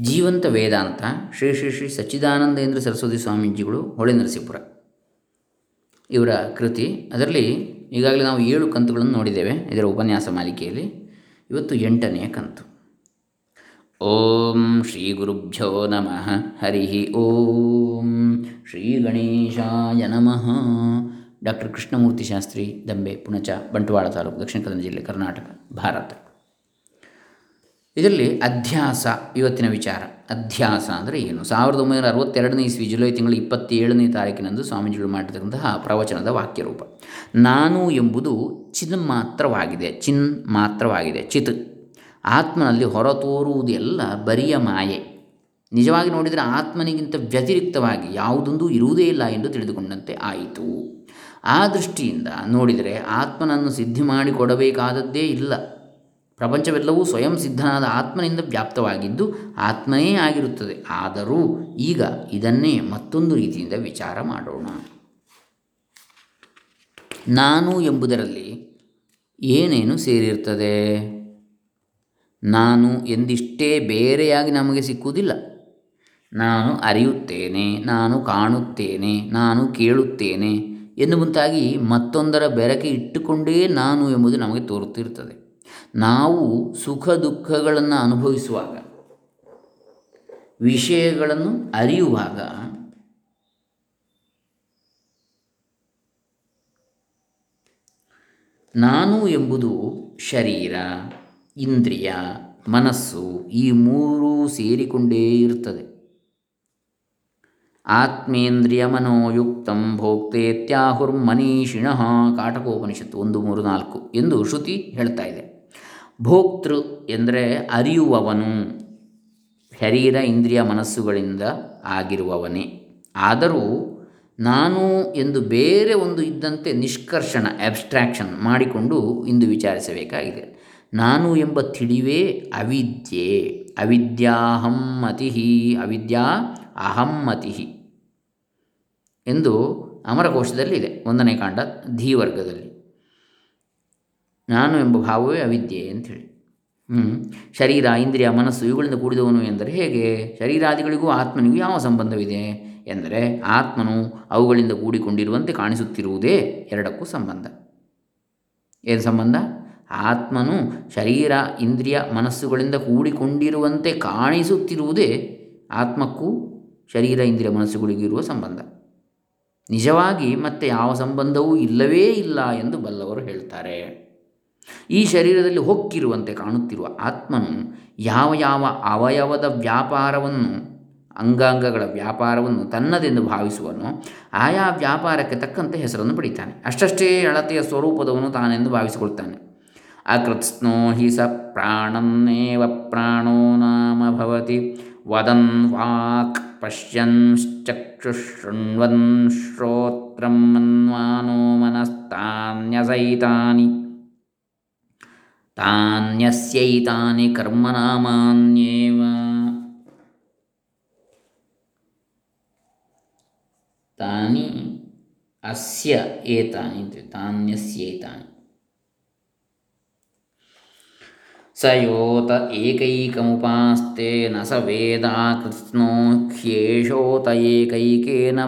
ಜೀವಂತ ವೇದಾಂತ ಶ್ರೀ ಶ್ರೀ ಶ್ರೀ ಸಚ್ಚಿದಾನಂದೇಂದ್ರ ಸರಸ್ವತಿ ಸ್ವಾಮೀಜಿಗಳು ಹೊಳೆ ನರಸೀಪುರ ಇವರ ಕೃತಿ. ಅದರಲ್ಲಿ ಈಗಾಗಲೇ ನಾವು ಏಳು ಕಂತುಗಳನ್ನು ನೋಡಿದ್ದೇವೆ. ಇದರ ಉಪನ್ಯಾಸ ಮಾಲಿಕೆಯಲ್ಲಿ ಇವತ್ತು ಎಂಟನೆಯ ಕಂತು. ಓಂ ಶ್ರೀ ಗುರುಭ್ಯೋ ನಮಃ. ಹರಿ ಓಂ ಶ್ರೀ ಗಣೇಶಾಯ ನಮಃ. ಡಾಕ್ಟರ್ ಕೃಷ್ಣಮೂರ್ತಿ ಶಾಸ್ತ್ರಿ ದಂಬೆ ಪುಣಚ, ಬಂಟ್ವಾಳ ತಾಲೂಕು, ದಕ್ಷಿಣ ಕನ್ನಡ ಜಿಲ್ಲೆ ಕರ್ನಾಟಕ, ಭಾರತ. ಇದರಲ್ಲಿ ಅಧ್ಯಾಸ, ಇವತ್ತಿನ ವಿಚಾರ. ಅಧ್ಯಾಸ ಅಂದರೆ ಏನು? ಸಾವಿರದ ಒಂಬೈನೂರ ಅರವತ್ತೆರಡನೇ ಇಸ್ವಿ, ಜುಲೈ ತಿಂಗಳು ಇಪ್ಪತ್ತೇಳನೇ ತಾರೀಕಿನಂದು ಸ್ವಾಮೀಜಿಗಳು ಮಾಡಿರ್ತಕ್ಕಂತಹ ಪ್ರವಚನದ ವಾಕ್ಯರೂಪ. ನಾನು ಎಂಬುದು ಚಿನ್ ಮಾತ್ರವಾಗಿದೆ ಚಿನ್ ಮಾತ್ರವಾಗಿದೆ, ಚಿತ್. ಆತ್ಮನಲ್ಲಿ ಹೊರತೋರುವುದೆಲ್ಲ ಬರಿಯ ಮಾಯೆ. ನಿಜವಾಗಿ ನೋಡಿದರೆ ಆತ್ಮನಿಗಿಂತ ವ್ಯತಿರಿಕ್ತವಾಗಿ ಯಾವುದೊಂದು ಇರುವುದೇ ಇಲ್ಲ ಎಂದು ತಿಳಿದುಕೊಂಡಂತೆ ಆಯಿತು. ಆ ದೃಷ್ಟಿಯಿಂದ ನೋಡಿದರೆ ಆತ್ಮನನ್ನು ಸಿದ್ಧಿ ಮಾಡಿಕೊಡಬೇಕಾದದ್ದೇ ಇಲ್ಲ. ಪ್ರಪಂಚವೆಲ್ಲವೂ ಸ್ವಯಂ ಸಿದ್ಧನಾದ ಆತ್ಮನಿಂದ ವ್ಯಾಪ್ತವಾಗಿದ್ದು ಆತ್ಮನೇ ಆಗಿರುತ್ತದೆ. ಆದರೂ ಈಗ ಇದನ್ನೇ ಮತ್ತೊಂದು ರೀತಿಯಿಂದ ವಿಚಾರ ಮಾಡೋಣ. ನಾನು ಎಂಬುದರಲ್ಲಿ ಏನೇನು ಸೇರಿರ್ತದೆ? ನಾನು ಎಂದಿಷ್ಟೇ ಬೇರೆಯಾಗಿ ನಮಗೆ ಸಿಕ್ಕುವುದಿಲ್ಲ. ನಾನು ಅರಿಯುತ್ತೇನೆ, ನಾನು ಕಾಣುತ್ತೇನೆ, ನಾನು ಕೇಳುತ್ತೇನೆ ಎನ್ನುವಂತಾಗಿ ಮತ್ತೊಂದರ ಬೆರಕೆ ಇಟ್ಟುಕೊಂಡೇ ನಾನು ಎಂಬುದು ನಮಗೆ ತೋರುತ್ತಿರುತ್ತದೆ. ನಾವು ಸುಖ ದುಃಖಗಳನ್ನು ಅನುಭವಿಸುವಾಗ, ವಿಷಯಗಳನ್ನು ಅರಿಯುವಾಗ, ನಾನು ಎಂಬುದು ಶರೀರ, ಇಂದ್ರಿಯ, ಮನಸ್ಸು ಈ ಮೂರೂ ಸೇರಿಕೊಂಡೇ ಇರುತ್ತದೆ. ಆತ್ಮೇಂದ್ರಿಯ ಮನೋಯುಕ್ತಂ ಭೋಕ್ತೇತ್ಯಾಹುರ್ಮನೀಷಿಣ ಕಾಟಕೋಪನಿಷತ್ತು ಒಂದು ಮೂರು ನಾಲ್ಕು ಎಂದು ಶ್ರುತಿ ಹೇಳ್ತಾ ಇದೆ. ಭೋಕ್ತೃ ಎಂದರೆ ಅರಿಯುವವನು. ಶರೀರ, ಇಂದ್ರಿಯ ಮನಸ್ಸುಗಳಿಂದ ಆಗಿರುವವನೇ. ಆದರೂ ನಾನು ಎಂದು ಬೇರೆ ಒಂದು ಇದ್ದಂತೆ ನಿಷ್ಕರ್ಷಣ ಅಬ್ಸ್ಟ್ರಾಕ್ಷನ್ ಮಾಡಿಕೊಂಡು ಇಂದು ವಿಚಾರಿಸಬೇಕಾಗಿದೆ. ನಾನು ಎಂಬ ತಿಳಿವೇ ಅವಿದ್ಯೆ. ಅವಿದ್ಯಾಹಮ್ಮತಿ ಅವಿದ್ಯಾ ಅಹಮ್ಮತಿ ಎಂದು ಅಮರಕೋಶದಲ್ಲಿ ಇದೆ ಒಂದನೇ ಕಾಂಡ ಧೀವರ್ಗದಲ್ಲಿ. ನಾನು ಎಂಬ ಭಾವವೇ ಅವಿದ್ಯೆ ಅಂಥೇಳಿ. ಹ್ಞೂ ಶರೀರ, ಇಂದ್ರಿಯ, ಮನಸ್ಸು ಇವುಗಳಿಂದ ಕೂಡಿದವನು ಎಂದರೆ ಹೇಗೆ? ಶರೀರಾದಿಗಳಿಗೂ ಆತ್ಮನಿಗೂ ಯಾವ ಸಂಬಂಧವಿದೆ? ಎಂದರೆ ಆತ್ಮನು ಅವುಗಳಿಂದ ಕೂಡಿಕೊಂಡಿರುವಂತೆ ಕಾಣಿಸುತ್ತಿರುವುದೇ ಎರಡಕ್ಕೂ ಸಂಬಂಧ. ಏನು ಸಂಬಂಧ? ಆತ್ಮನು ಶರೀರ, ಇಂದ್ರಿಯ, ಮನಸ್ಸುಗಳಿಂದ ಕೂಡಿಕೊಂಡಿರುವಂತೆ ಕಾಣಿಸುತ್ತಿರುವುದೇ ಆತ್ಮಕ್ಕೂ ಶರೀರ, ಇಂದ್ರಿಯ ಮನಸ್ಸುಗಳಿಗಿರುವ ಸಂಬಂಧ. ನಿಜವಾಗಿ ಮತ್ತೆ ಯಾವ ಸಂಬಂಧವೂ ಇಲ್ಲವೇ ಇಲ್ಲ ಎಂದು ಬಲ್ಲವರು ಹೇಳ್ತಾರೆ. ಈ ಶರೀರದಲ್ಲಿ ಹೊಕ್ಕಿರುವಂತೆ ಕಾಣುತ್ತಿರುವ ಆತ್ಮನು ಯಾವ ಯಾವ ಅವಯವದ ವ್ಯಾಪಾರವನ್ನು, ಅಂಗಾಂಗಗಳ ವ್ಯಾಪಾರವನ್ನು ತನ್ನದೆಂದು ಭಾವಿಸುವನು ಆಯಾ ವ್ಯಾಪಾರಕ್ಕೆ ತಕ್ಕಂತೆ ಹೆಸರನ್ನು ಪಡಿತಾನೆ. ಅಷ್ಟಷ್ಟೇ ಅಳತೆಯ ಸ್ವರೂಪದವನು ತಾನೆಂದು ಭಾವಿಸಿಕೊಳ್ತಾನೆ. ಅಕೃತ್ಸ್ನೋ ಹಿ ಸ ಪ್ರಾಣನ್ನೇವ ಪ್ರಾಣೋ ನಾಮ ಭವತಿ ವದನ್ ವಾಕ್ ಪಶ್ಯನ್ ಚಕ್ಷುಶೃಣ್ವನ್ ಶ್ರೋತ್ರಂ ಮನ್ವಾನೋ ಮನಸ್ತಾನ್ಯಸೈತಾನಿ. ತಾನ್ಯಸ್ಯೈತಾನಿ ಕರ್ಮನಾಮಾನ್ಯೇವ ತಾನಿ ಅಸ್ಯ ಏತಾನಿ ಅಂತ ತಾನ್ಯಸ್ಯೇತಾನಿ ಸ ಯೋತ ಏಕೈಕಮುಪಾಸ್ತೆ ನ ಸ ವೇದ ಕೃತ್ಸ್ನೋ ಹ್ಯೇಷೋತ ಏಕೈಕೇನ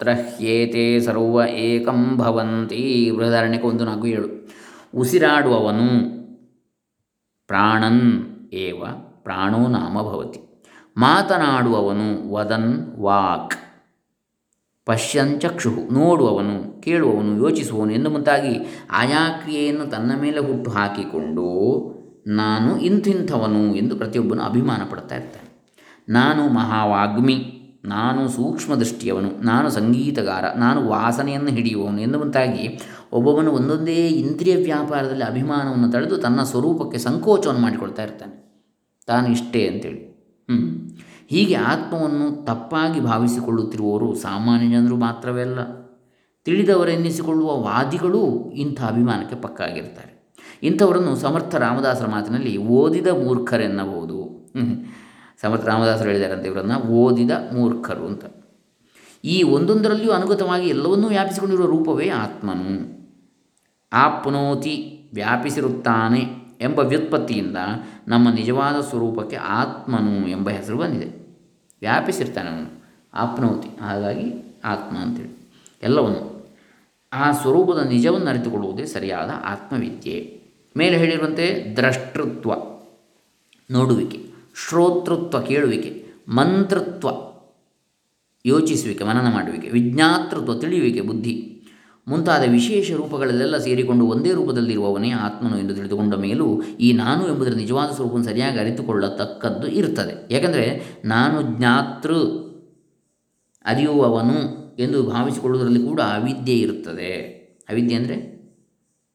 ಭವತ್ಯಾತ್ಮೇತ್ಯೇವೋಪಾಸೀತಾತ್ರ ಹ್ಯೇತೆ ಸರ್ವ ಏಕಂ ಭವಂತಿ ಬೃಹದಾರಣ್ಯಕ ಒಂದು ನಾಲ್ಕು ಏಳು। ಉಸಿರಾಡುವವನು ಪ್ರಾಣನ್ ಏವ, ಪ್ರಾಣೋ ನಾಮ ಭವತಿ। ಮಾತನಾಡುವವನು ವದನ್, ವಾಕ್ ಪಶ್ಯಂಚಕ್ಷು ನೋಡುವವನು, ಕೇಳುವವನು, ಯೋಚಿಸುವವನು ಎಂದು ಮುಂತಾಗಿ ಆಯಾ ಕ್ರಿಯೆಯನ್ನು ತನ್ನ ಮೇಲೆ ಹುಟ್ಟು ಹಾಕಿಕೊಂಡು ನಾನು ಇಂಥಿಂಥವನು ಎಂದು ಪ್ರತಿಯೊಬ್ಬನು ಅಭಿಮಾನ ಪಡ್ತಾ ಇರ್ತಾನೆ। ನಾನು ಮಹಾವಾಗ್ಮಿ ನಾನು ಸೂಕ್ಷ್ಮ ದೃಷ್ಟಿಯವನು ನಾನು ಸಂಗೀತಗಾರ, ನಾನು ವಾಸನೆಯನ್ನು ಹಿಡಿಯುವವನು ಎನ್ನುವಂತಾಗಿ ಒಬ್ಬವನು ಒಂದೊಂದೇ ಇಂದ್ರಿಯ ವ್ಯಾಪಾರದಲ್ಲಿ ಅಭಿಮಾನವನ್ನು ತಳೆದು ತನ್ನ ಸ್ವರೂಪಕ್ಕೆ ಸಂಕೋಚವನ್ನು ಮಾಡಿಕೊಳ್ತಾ ಇರ್ತಾನೆ. ತಾನು ಇಷ್ಟೇ ಅಂತೇಳಿ. ಹ್ಞೂ ಹೀಗೆ ಆತ್ಮವನ್ನು ತಪ್ಪಾಗಿ ಭಾವಿಸಿಕೊಳ್ಳುತ್ತಿರುವವರು ಸಾಮಾನ್ಯ ಜನರು ಮಾತ್ರವೇ ಅಲ್ಲ. ತಿಳಿದವರೆನ್ನಿಸಿಕೊಳ್ಳುವ ವಾದಿಗಳೂ ಇಂಥ ಅಭಿಮಾನಕ್ಕೆ ಪಕ್ಕಾಗಿರ್ತಾರೆ ಇಂಥವರನ್ನು ಸಮರ್ಥ ರಾಮದಾಸರ ಮಾತಿನಲ್ಲಿ ಓದಿದ ಮೂರ್ಖರೆನ್ನಬಹುದು. ಸಮರ್ಥ ರಾಮದಾಸರು ಹೇಳಿದಾರಂತೆ ಇವರನ್ನು, ಓದಿದ ಮೂರ್ಖರು ಅಂತ. ಈ ಒಂದೊಂದರಲ್ಲಿಯೂ ಅನುಗತವಾಗಿ ಎಲ್ಲವನ್ನೂ ವ್ಯಾಪಿಸಿಕೊಂಡಿರುವ ರೂಪವೇ ಆತ್ಮನು. ಆಪ್ನೋತಿ ವ್ಯಾಪಿಸಿರುತ್ತಾನೆ ಎಂಬ ವ್ಯುತ್ಪತ್ತಿಯಿಂದ ನಮ್ಮ ನಿಜವಾದ ಸ್ವರೂಪಕ್ಕೆ ಆತ್ಮನು ಎಂಬ ಹೆಸರು ಬಂದಿದೆ. ವ್ಯಾಪಿಸಿರ್ತಾನೆ ಅವನು, ಆಪ್ನೋತಿ, ಹಾಗಾಗಿ ಆತ್ಮ ಅಂತೇಳಿ. ಎಲ್ಲವನ್ನು, ಆ ಸ್ವರೂಪದ ನಿಜವನ್ನು ಅರಿತುಕೊಳ್ಳುವುದೇ ಸರಿಯಾದ ಆತ್ಮವಿದ್ಯೆ. ಮೇಲೆ ಹೇಳಿರುವಂತೆ ದ್ರಷ್ಟೃತ್ವ, ನೋಡುವಿಕೆ. ಶ್ರೋತೃತ್ವ ಕೇಳುವಿಕೆ, ಮಂತ್ರತ್ವ ಯೋಚಿಸುವಿಕೆ, ಮನನ ಮಾಡುವಿಕೆ, ವಿಜ್ಞಾತೃತ್ವ ತಿಳಿಯುವಿಕೆ, ಬುದ್ಧಿ ಮುಂತಾದ ವಿಶೇಷ ರೂಪಗಳಲ್ಲೆಲ್ಲ ಸೇರಿಕೊಂಡು ಒಂದೇ ರೂಪದಲ್ಲಿರುವವನೇ ಆತ್ಮನು ಎಂದು ತಿಳಿದುಕೊಂಡ ಮೇಲೂ ಈ ನಾನು ಎಂಬುದರ ನಿಜವಾದ ಸ್ವರೂಪವನ್ನು ಸರಿಯಾಗಿ ಅರಿತುಕೊಳ್ಳತಕ್ಕದ್ದು ಇರುತ್ತದೆ ಯಾಕೆಂದರೆ ನಾನು ಜ್ಞಾತೃ ಅರಿಯುವವನು ಎಂದು ಭಾವಿಸಿಕೊಳ್ಳುವುದರಲ್ಲಿ ಕೂಡ ಅವಿದ್ಯೆ ಇರುತ್ತದೆ. ಅವಿದ್ಯೆ ಅಂದರೆ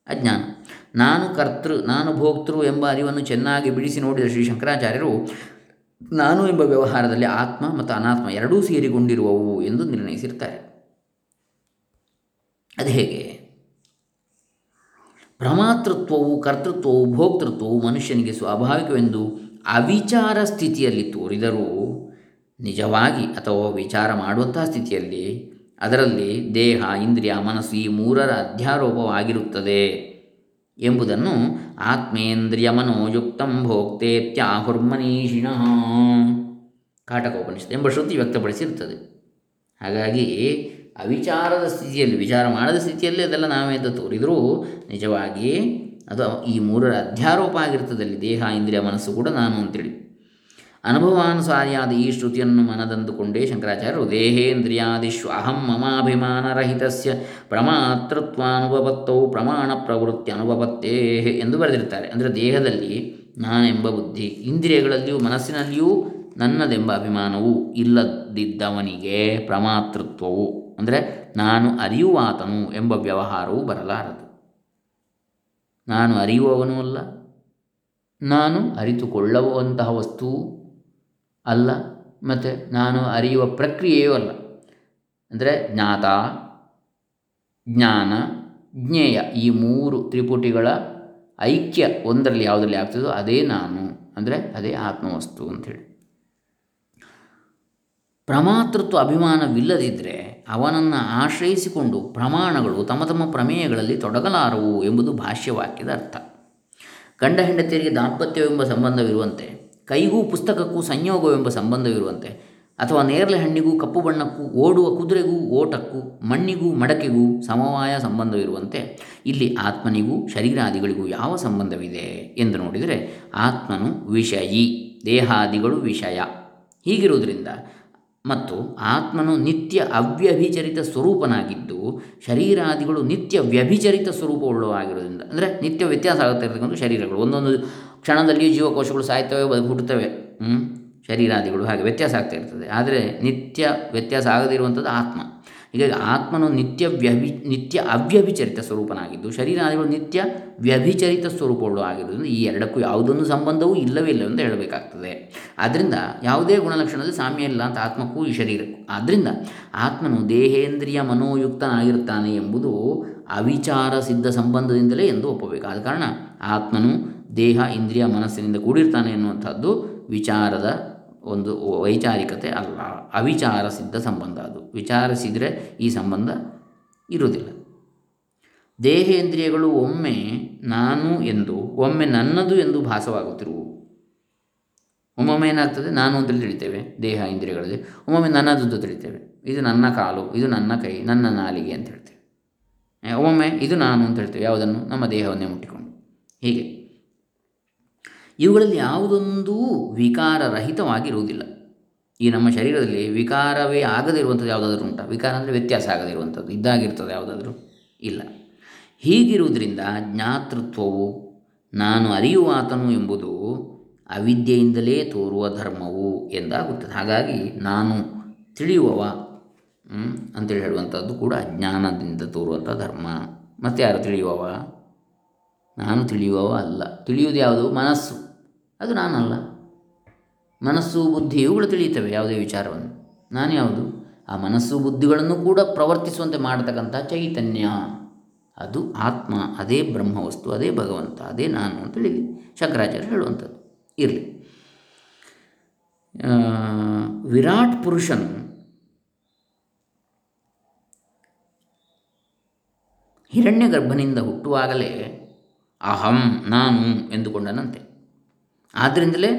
ಅಜ್ಞಾನ. ನಾನು ಕರ್ತೃ, ನಾನು ಭೋಕ್ತೃ ಎಂಬ ಅರಿವನ್ನು ಚೆನ್ನಾಗಿ ಬಿಡಿಸಿ ನೋಡಿದ ಶ್ರೀ ಶಂಕರಾಚಾರ್ಯರು, ನಾನು ಎಂಬ ವ್ಯವಹಾರದಲ್ಲಿ ಆತ್ಮ ಮತ್ತು ಅನಾತ್ಮ ಎರಡೂ ಸೇರಿಕೊಂಡಿರುವವು ಎಂದು ನಿರ್ಣಯಿಸಿರ್ತಾರೆ. ಅದು ಹೇಗೆ? ಪ್ರಮಾತೃತ್ವವು, ಕರ್ತೃತ್ವವು, ಭೋಕ್ತೃತ್ವವು ಮನುಷ್ಯನಿಗೆ ಸ್ವಾಭಾವಿಕವೆಂದು ಅವಿಚಾರ ಸ್ಥಿತಿಯಲ್ಲಿ ತೋರಿದರೂ, ನಿಜವಾಗಿ ಅಥವಾ ವಿಚಾರ ಮಾಡುವಂತಹ ಸ್ಥಿತಿಯಲ್ಲಿ, ಅದರಲ್ಲಿ ದೇಹ, ಇಂದ್ರಿಯ, ಮನಸ್ಸು ಈ ಮೂರರ ಅಧ್ಯಾರೋಪವಾಗಿರುತ್ತದೆ. ಎಂಬುದನ್ನು ಆತ್ಮೇಂದ್ರಿಯ ಮನೋಯುಕ್ತಂ ಭೋಕ್ತೇತ್ಯಾಹುರ್ಮನೀಷಿಣ. ಕಾಟಕೋಪನಿಷತ್ ಎಂಬ ಶ್ರುತಿ ವ್ಯಕ್ತಪಡಿಸಿರುತ್ತದೆ. ಹಾಗಾಗಿ ಅವಿಚಾರದ ಸ್ಥಿತಿಯಲ್ಲಿ, ವಿಚಾರ ಮಾಡದ ಸ್ಥಿತಿಯಲ್ಲಿ ಅದೆಲ್ಲ ನಾವೇ ಅಂತ ತೋರಿದರೂ ನಿಜವಾಗಿ ಅದು ಈ ಮೂರರ ಅಧ್ಯಾರೋಪ ಆಗಿರ್ತದಲ್ಲಿ ದೇಹ, ಇಂದ್ರಿಯ, ಮನಸ್ಸು ಕೂಡ ನಾನು ಅಂತೇಳಿ ಅನುಭವಾನುಸಾರಿಯಾದ ಈ ಶ್ರುತಿಯನ್ನು ಮನದಂದುಕೊಂಡೇ ಶಂಕರಾಚಾರ್ಯರು ದೇಹೇಂದ್ರಿಯಾದಿಶ್ವ ಅಹಂ ಮಮಾಭಿಮಾನರಹಿತಸ್ಯ ಪ್ರಮಾತೃತ್ವಾನುಭವತ್ತೌ ಪ್ರಮಾಣ ಪ್ರವೃತ್ತಿ ಅನುಭವತ್ತೇ ಎಂದು ಬರೆದಿರ್ತಾರೆ ಅಂದರೆ ದೇಹದಲ್ಲಿ ನಾನೆಂಬ ಬುದ್ಧಿ, ಇಂದ್ರಿಯಗಳಲ್ಲಿಯೂ ಮನಸ್ಸಿನಲ್ಲಿಯೂ ನನ್ನದೆಂಬ ಅಭಿಮಾನವು ಇಲ್ಲದಿದ್ದವನಿಗೆ ಪ್ರಮಾತೃತ್ವವು, ಅಂದರೆ ನಾನು ಅರಿಯುವಾತನು ಎಂಬ ವ್ಯವಹಾರವು ಬರಲಾರದು. ನಾನು ಅರಿಯುವವನೂ ಅಲ್ಲ, ನಾನು ಅರಿತುಕೊಳ್ಳುವಂತಹ ವಸ್ತು ಅಲ್ಲ, ಮತ್ತು ನಾನು ಅರಿಯುವ ಪ್ರಕ್ರಿಯೆಯೂ ಅಲ್ಲ. ಅಂದರೆ ಜ್ಞಾತ, ಜ್ಞಾನ, ಜ್ಞೇಯ ಈ ಮೂರು ತ್ರಿಪುಟಿಗಳ ಐಕ್ಯ ಒಂದರಲ್ಲಿ ಯಾವುದರಲ್ಲಿ ಆಗ್ತದೋ ಅದೇ ನಾನು. ಅಂದರೆ ಅದೇ ಆತ್ಮವಸ್ತು ಅಂಥೇಳಿ ಪ್ರಮಾತೃತ್ವ ಅಭಿಮಾನವಿಲ್ಲದಿದ್ದರೆ ಅವನನ್ನು ಆಶ್ರಯಿಸಿಕೊಂಡು ಪ್ರಮಾಣಗಳು ತಮ್ಮ ತಮ್ಮ ಪ್ರಮೇಯಗಳಲ್ಲಿ ತೊಡಗಲಾರವು ಎಂಬುದು ಭಾಷ್ಯವಾಕ್ಯದ ಅರ್ಥ. ಗಂಡ ಹೆಂಡತಿಯರಿಗೆ ದಾಂಪತ್ಯವೆಂಬ ಸಂಬಂಧವಿರುವಂತೆ ಕೈಗೂ ಪುಸ್ತಕಕ್ಕೂ ಸಂಯೋಗವೆಂಬ ಸಂಬಂಧವಿರುವಂತೆ. ಅಥವಾ ನೇರಳೆ ಹಣ್ಣಿಗೂ, ಕಪ್ಪು ಬಣ್ಣಕ್ಕೂ, ಓಡುವ ಕುದುರೆಗೂ, ಓಟಕ್ಕೂ, ಮಣ್ಣಿಗೂ, ಮಡಕೆಗೂ ಸಮವಾಯ ಸಂಬಂಧವಿರುವಂತೆ ಇಲ್ಲಿ ಆತ್ಮನಿಗೂ, ಶರೀರಾದಿಗಳಿಗೂ ಯಾವ ಸಂಬಂಧವಿದೆ ಎಂದು ನೋಡಿದರೆ ಆತ್ಮನು ವಿಷಯಿ, ದೇಹಾದಿಗಳು ವಿಷಯ. ಹೀಗಿರುವುದರಿಂದ ಮತ್ತು ಆತ್ಮನು ನಿತ್ಯ ಅವ್ಯಭಿಚರಿತ ಸ್ವರೂಪನಾಗಿದ್ದು, ಶರೀರಾದಿಗಳು ನಿತ್ಯ ವ್ಯಭಿಚರಿತ ಸ್ವರೂಪವುಳ್ಳವಾಗಿರೋದ್ರಿಂದ ಅಂದರೆ ನಿತ್ಯ ವ್ಯತ್ಯಾಸ ಆಗುತ್ತೆ ಶರೀರಗಳು, ಒಂದೊಂದು ಕ್ಷಣದಲ್ಲಿ ಜೀವಕೋಶಗಳು ಸಾಯ್ತವೆ ಬದು ಹುಟ್ಟುತ್ತವೆ ಶರೀರಾದಿಗಳು ಹಾಗೆ ವ್ಯತ್ಯಾಸ ಆಗ್ತಾ ಇರ್ತದೆ. ಆದರೆ ನಿತ್ಯ ವ್ಯತ್ಯಾಸ ಆಗದಿರುವಂಥದ್ದು ಆತ್ಮ. ಹೀಗಾಗಿ ಆತ್ಮನು ನಿತ್ಯ ವ್ಯಭಿ ನಿತ್ಯ ಅವ್ಯಭಿಚರಿತ ಸ್ವರೂಪನಾಗಿದ್ದು, ಶರೀರಾದಿಗಳು ನಿತ್ಯ ವ್ಯಭಿಚರಿತ ಸ್ವರೂಪಗಳು ಆಗಿರುವುದರಿಂದ ಈ ಎರಡಕ್ಕೂ ಯಾವುದೊಂದು ಸಂಬಂಧವೂ ಇಲ್ಲವೇ ಇಲ್ಲ ಅಂತ ಹೇಳಬೇಕಾಗ್ತದೆ. ಆದ್ದರಿಂದ ಯಾವುದೇ ಗುಣಲಕ್ಷಣದಲ್ಲಿ ಸಾಮ್ಯ ಇಲ್ಲ ಅಂತ ಆತ್ಮಕ್ಕೂ ಈ ಶರೀರಕ್ಕೂ. ಆದ್ದರಿಂದ ಆತ್ಮನು ದೇಹೇಂದ್ರಿಯ ಮನೋಯುಕ್ತನಾಗಿರ್ತಾನೆ ಎಂಬುದು ಅವಿಚಾರ ಸಿದ್ಧ ಸಂಬಂಧದಿಂದಲೇ ಎಂದು ಒಪ್ಪಬೇಕು. ಆದ ಕಾರಣ ಆತ್ಮನು ದೇಹ, ಇಂದ್ರಿಯ, ಮನಸ್ಸಿನಿಂದ ಕೂಡಿರ್ತಾನೆ ಎನ್ನುವಂಥದ್ದು ವಿಚಾರದ ಒಂದು ವೈಚಾರಿಕತೆ ಅಲ್ಲ. ಅವಿಚಾರ, ಸಿದ್ಧ ಸಂಬಂಧ ಅದು. ವಿಚಾರಿಸಿದರೆ ಈ ಸಂಬಂಧ ಇರುವುದಿಲ್ಲ. ದೇಹೇಂದ್ರಿಯಗಳು ಒಮ್ಮೆ ನಾನು ಎಂದು, ಒಮ್ಮೆ ನನ್ನದು ಎಂದು ಭಾಸವಾಗುತ್ತಿರುವು. ಒಮ್ಮೊಮ್ಮೆ ಏನಾಗ್ತದೆ? ನಾನು ಅಂತೇಳಿ ತಿಳಿತೇವೆ, ದೇಹ, ಇಂದ್ರಿಯಗಳಲ್ಲಿ. ಒಮ್ಮೊಮ್ಮೆ ನನ್ನದು ಅಂತ ತಿಳಿತೇವೆ. ಇದು ನನ್ನ ಕಾಲು, ಇದು ನನ್ನ ಕೈ, ನನ್ನ ನಾಲಿಗೆ ಅಂತ ಹೇಳ್ತೇವೆ. ಒಮ್ಮೊಮ್ಮೆ ಇದು ನಾನು ಅಂತ ಹೇಳ್ತೇವೆ. ಯಾವುದನ್ನು? ನಮ್ಮ ದೇಹವನ್ನೇ ಮುಟ್ಟಿಕೊಂಡು. ಹೀಗೆ. ಇವುಗಳಲ್ಲಿ ಯಾವುದೊಂದೂ ವಿಕಾರರಹಿತವಾಗಿರುವುದಿಲ್ಲ. ಈ ನಮ್ಮ ಶರೀರದಲ್ಲಿ ವಿಕಾರವೇ ಆಗದಿರುವಂಥದ್ದು ಯಾವುದಾದ್ರೂ ಉಂಟಾ? ವಿಕಾರ ಅಂದರೆ ವ್ಯತ್ಯಾಸ ಆಗದಿರುವಂಥದ್ದು, ಇದ್ದಾಗಿರ್ತದೆ ಯಾವುದಾದ್ರೂ? ಇಲ್ಲ. ಹೀಗಿರುವುದರಿಂದ ಜ್ಞಾತೃತ್ವವು ನಾನು ಅರಿಯುವ ಆತನು ಎಂಬುದು ಅವಿದ್ಯೆಯಿಂದಲೇ ತೋರುವ ಧರ್ಮವು ಎಂದಾಗುತ್ತದೆ. ಹಾಗಾಗಿ ನಾನು ತಿಳಿಯುವವ ಅಂತೇಳಿ ಹೇಳುವಂಥದ್ದು ಕೂಡ ಅಜ್ಞಾನದಿಂದ ತೋರುವಂಥ ಧರ್ಮ. ಮತ್ತು ಯಾರು ತಿಳಿಯುವವ? ನಾನು ತಿಳಿಯುವವ ಅಲ್ಲ. ತಿಳಿಯುವುದು ಯಾವುದು? ಮನಸ್ಸು. ಅದು ನಾನಲ್ಲ. ಮನಸ್ಸು, ಬುದ್ಧಿ ಇವುಗಳು ತಿಳಿಯುತ್ತವೆ, ಯಾವುದೇ ವಿಚಾರವನ್ನು. ನಾನು ಯಾವುದು? ಆ ಮನಸ್ಸು, ಬುದ್ಧಿಗಳನ್ನು ಕೂಡ ಪ್ರವರ್ತಿಸುವಂತೆ ಮಾಡತಕ್ಕಂಥ ಚೈತನ್ಯ. ಅದು ಆತ್ಮ, ಅದೇ ಬ್ರಹ್ಮವಸ್ತು, ಅದೇ ಭಗವಂತ, ಅದೇ ನಾನು ಅಂತ ಹೇಳಿ ಶಂಕರಾಚಾರ್ಯ ಹೇಳುವಂಥದ್ದು. ಇರಲಿ. ವಿರಾಟ್ ಪುರುಷನು ಹಿರಣ್ಯ ಗರ್ಭನಿಂದ ಹುಟ್ಟುವಾಗಲೇ ಅಹಂ ನಾನು ಎಂದುಕೊಂಡನಂತೆ. ಆದ್ದರಿಂದಲೇ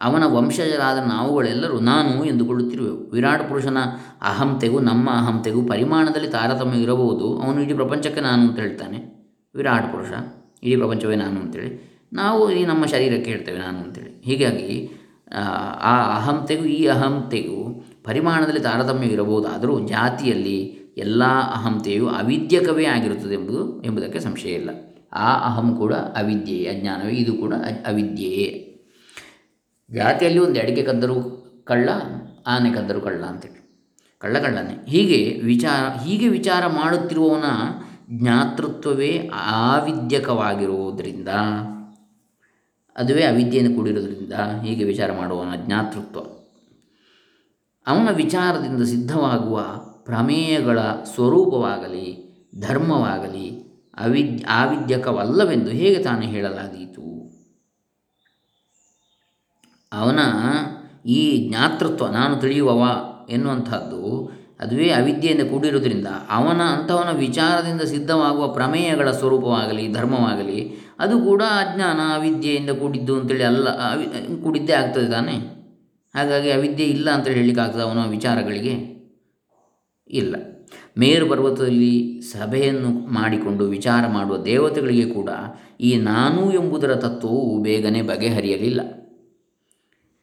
ಅವನ ವಂಶಜರಾದ ನಾವುಗಳೆಲ್ಲರೂ ನಾನು ಎಂದುಕೊಳ್ಳುತ್ತಿರುವೆವು. ವಿರಾಟ್ ಪುರುಷನ ಅಹಂತೆಗೂ ನಮ್ಮ ಅಹಂತೆಗೂ ಪರಿಮಾಣದಲ್ಲಿ ತಾರತಮ್ಯ ಇರಬಹುದು. ಅವನು ಇಡೀ ಪ್ರಪಂಚಕ್ಕೆ ನಾನು ಅಂತ ಹೇಳ್ತಾನೆ. ವಿರಾಟ್ ಪುರುಷ, ಇಡೀ ಪ್ರಪಂಚವೇ ನಾನು ಅಂತೇಳಿ. ನಾವು ಈ ನಮ್ಮ ಶರೀರಕ್ಕೆ ಹೇಳ್ತೇವೆ ನಾನು ಅಂತೇಳಿ. ಹೀಗಾಗಿ, ಆ ಅಹಂತೆಗೂ ಈ ಅಹಂತೆಗೂ ಪರಿಮಾಣದಲ್ಲಿ ತಾರತಮ್ಯ ಇರಬಹುದಾದರೂ ಜಾತಿಯಲ್ಲಿ ಎಲ್ಲ ಅಹಂತೆಯು ಅವಿದ್ಯಕವೇ ಆಗಿರುತ್ತದೆ ಎಂಬುದು, ಎಂಬುದಕ್ಕೆ ಸಂಶಯ ಇಲ್ಲ. ಆ ಅಹಂ ಕೂಡ ಅವಿದ್ಯೆಯೇ, ಅಜ್ಞಾನವೇ, ಇದು ಕೂಡ ಅವಿದ್ಯೆಯೇ. ಜಾತಿಯಲ್ಲಿ ಒಂದು ಅಡಿಕೆ ಕದ್ದರು ಕಳ್ಳ, ಆನೆ ಕದ್ದರೂ ಕಳ್ಳ ಅಂತೇಳಿ. ಕಳ್ಳ ಕಳ್ಳನೆ. ಹೀಗೆ ವಿಚಾರ ಹೀಗೆ ವಿಚಾರ ಮಾಡುತ್ತಿರುವವನ ಜ್ಞಾತೃತ್ವವೇ ಆವಿದ್ಯಕವಾಗಿರುವುದರಿಂದ, ಅದುವೇ ಅವಿದ್ಯೆಯನ್ನು ಕೂಡಿರೋದ್ರಿಂದ ಹೀಗೆ ವಿಚಾರ ಮಾಡುವವನ ಜ್ಞಾತೃತ್ವ. ಅವನ ವಿಚಾರದಿಂದ ಸಿದ್ಧವಾಗುವ ಪ್ರಮೇಯಗಳ ಸ್ವರೂಪವಾಗಲಿ, ಧರ್ಮವಾಗಲಿ ಅವಿದ್, ಆವಿದ್ಯಕವಲ್ಲವೆಂದು ಹೇಗೆ ತಾನು ಹೇಳಲಾದೀತು? ಅವನ ಈ ಜ್ಞಾತೃತ್ವ ನಾನು ತಿಳಿಯುವವ ಎನ್ನುವಂಥದ್ದು ಅದುವೇ ಅವಿದ್ಯೆಯಿಂದ ಕೂಡಿರುವುದರಿಂದ ಅವನ ಅಂಥವನ ವಿಚಾರದಿಂದ ಸಿದ್ಧವಾಗುವ ಪ್ರಮೇಯಗಳ ಸ್ವರೂಪವಾಗಲಿ, ಧರ್ಮವಾಗಲಿ, ಅದು ಕೂಡ ಅಜ್ಞಾನ, ಅವಿದ್ಯೆಯಿಂದ ಕೂಡಿದ್ದು ಅಂತೇಳಿ ಅಲ್ಲ, ಅವಿ, ಕೂಡಿದ್ದೇ ಆಗ್ತದೆ ತಾನೇ? ಹಾಗಾಗಿ ಅವಿದ್ಯೆ ಇಲ್ಲ ಅಂತೇಳಿ ಹೇಳಲಿಕ್ಕೆ ಆಗ್ತದೆ ಅವನ ವಿಚಾರಗಳಿಗೆ? ಇಲ್ಲ. ಮೇರು ಪರ್ವತದಲ್ಲಿ ಸಭೆಯನ್ನು ಮಾಡಿಕೊಂಡು ವಿಚಾರ ಮಾಡುವ ದೇವತೆಗಳಿಗೆ ಕೂಡ ಈ ನಾನು ಎಂಬುದರ ತತ್ವವು ಬೇಗನೆ ಬಗೆಹರಿಯಲಿಲ್ಲ.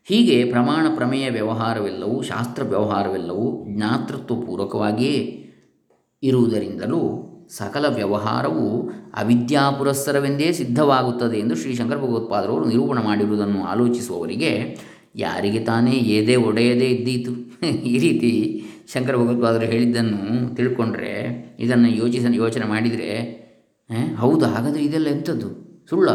ಹೀಗೆ ಪ್ರಮಾಣ ಪ್ರಮೇಯ ವ್ಯವಹಾರವೆಲ್ಲವೂ, ಶಾಸ್ತ್ರ ವ್ಯವಹಾರವೆಲ್ಲವೂ ಜ್ಞಾತೃತ್ವಪೂರ್ವಕವಾಗಿಯೇ ಇರುವುದರಿಂದಲೂ ಸಕಲ ವ್ಯವಹಾರವು ಅವಿದ್ಯಾಪುರಸ್ಸರವೆಂದೇ ಸಿದ್ಧವಾಗುತ್ತದೆ ಎಂದು ಶ್ರೀಶಂಕರ ಭಗವತ್ಪಾದರವರು ನಿರೂಪಣೆ ಮಾಡಿರುವುದನ್ನು ಆಲೋಚಿಸುವವರಿಗೆ ಯಾರಿಗೆ ತಾನೇ ಏದೇ ಒಡೆಯದೇ ಇದ್ದೀತು. ಈ ರೀತಿ ಶಂಕರ ಭಗವತ್ಪಾದರು ಹೇಳಿದ್ದನ್ನು ತಿಳ್ಕೊಂಡ್ರೆ, ಇದನ್ನು ಯೋಚಿಸ, ಯೋಚನೆ ಮಾಡಿದರೆ ಹೌದು, ಹಾಗಾದರೆ ಇದೆಲ್ಲ ಎಂಥದ್ದು? ಸುಳ್ಳ?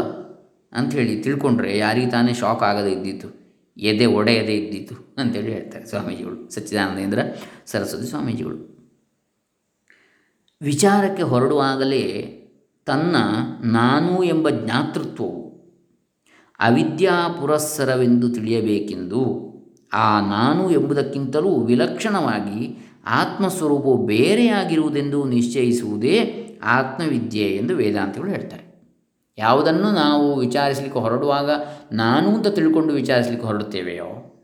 ಅಂಥೇಳಿ ತಿಳ್ಕೊಂಡ್ರೆ ಯಾರಿಗೆ ತಾನೇ ಶಾಕ್ ಆಗದೇ ಇದ್ದಿತ್ತು. ಎದೆ ಒಡೆಯದೇ ಇದ್ದಿತ್ತು ಅಂತೇಳಿ ಹೇಳ್ತಾರೆ ಸ್ವಾಮೀಜಿಗಳು, ಸಚ್ಚಿದಾನಂದೇಂದ್ರ ಸರಸ್ವತಿ ಸ್ವಾಮೀಜಿಗಳು. ವಿಚಾರಕ್ಕೆ ಹೊರಡುವಾಗಲೇ ತನ್ನ ನಾನು ಎಂಬ ಜ್ಞಾತೃತ್ವವು ಅವಿದ್ಯಾ ಪುರಸ್ಸರವೆಂದು ತಿಳಿಯಬೇಕೆಂದು ಆ ನಾನು ಎಂಬುದಕ್ಕಿಂತಲೂ ವಿಲಕ್ಷಣವಾಗಿ ಆತ್ಮಸ್ವರೂಪವು ಬೇರೆಯಾಗಿರುವುದೆಂದು ನಿಶ್ಚಯಿಸುವುದೇ ಆತ್ಮವಿದ್ಯೆ ಎಂದು ವೇದಾಂತಗಳು ಹೇಳ್ತಾರೆ. ಯಾವುದನ್ನು ನಾವು ವಿಚಾರಿಸಲಿಕ್ಕೆ ಹೊರಡುವಾಗ ನಾನು ಅಂತ ತಿಳ್ಕೊಂಡು ವಿಚಾರಿಸಲಿಕ್ಕೆ ಹೊರಡುತ್ತೇವೆಯೋ?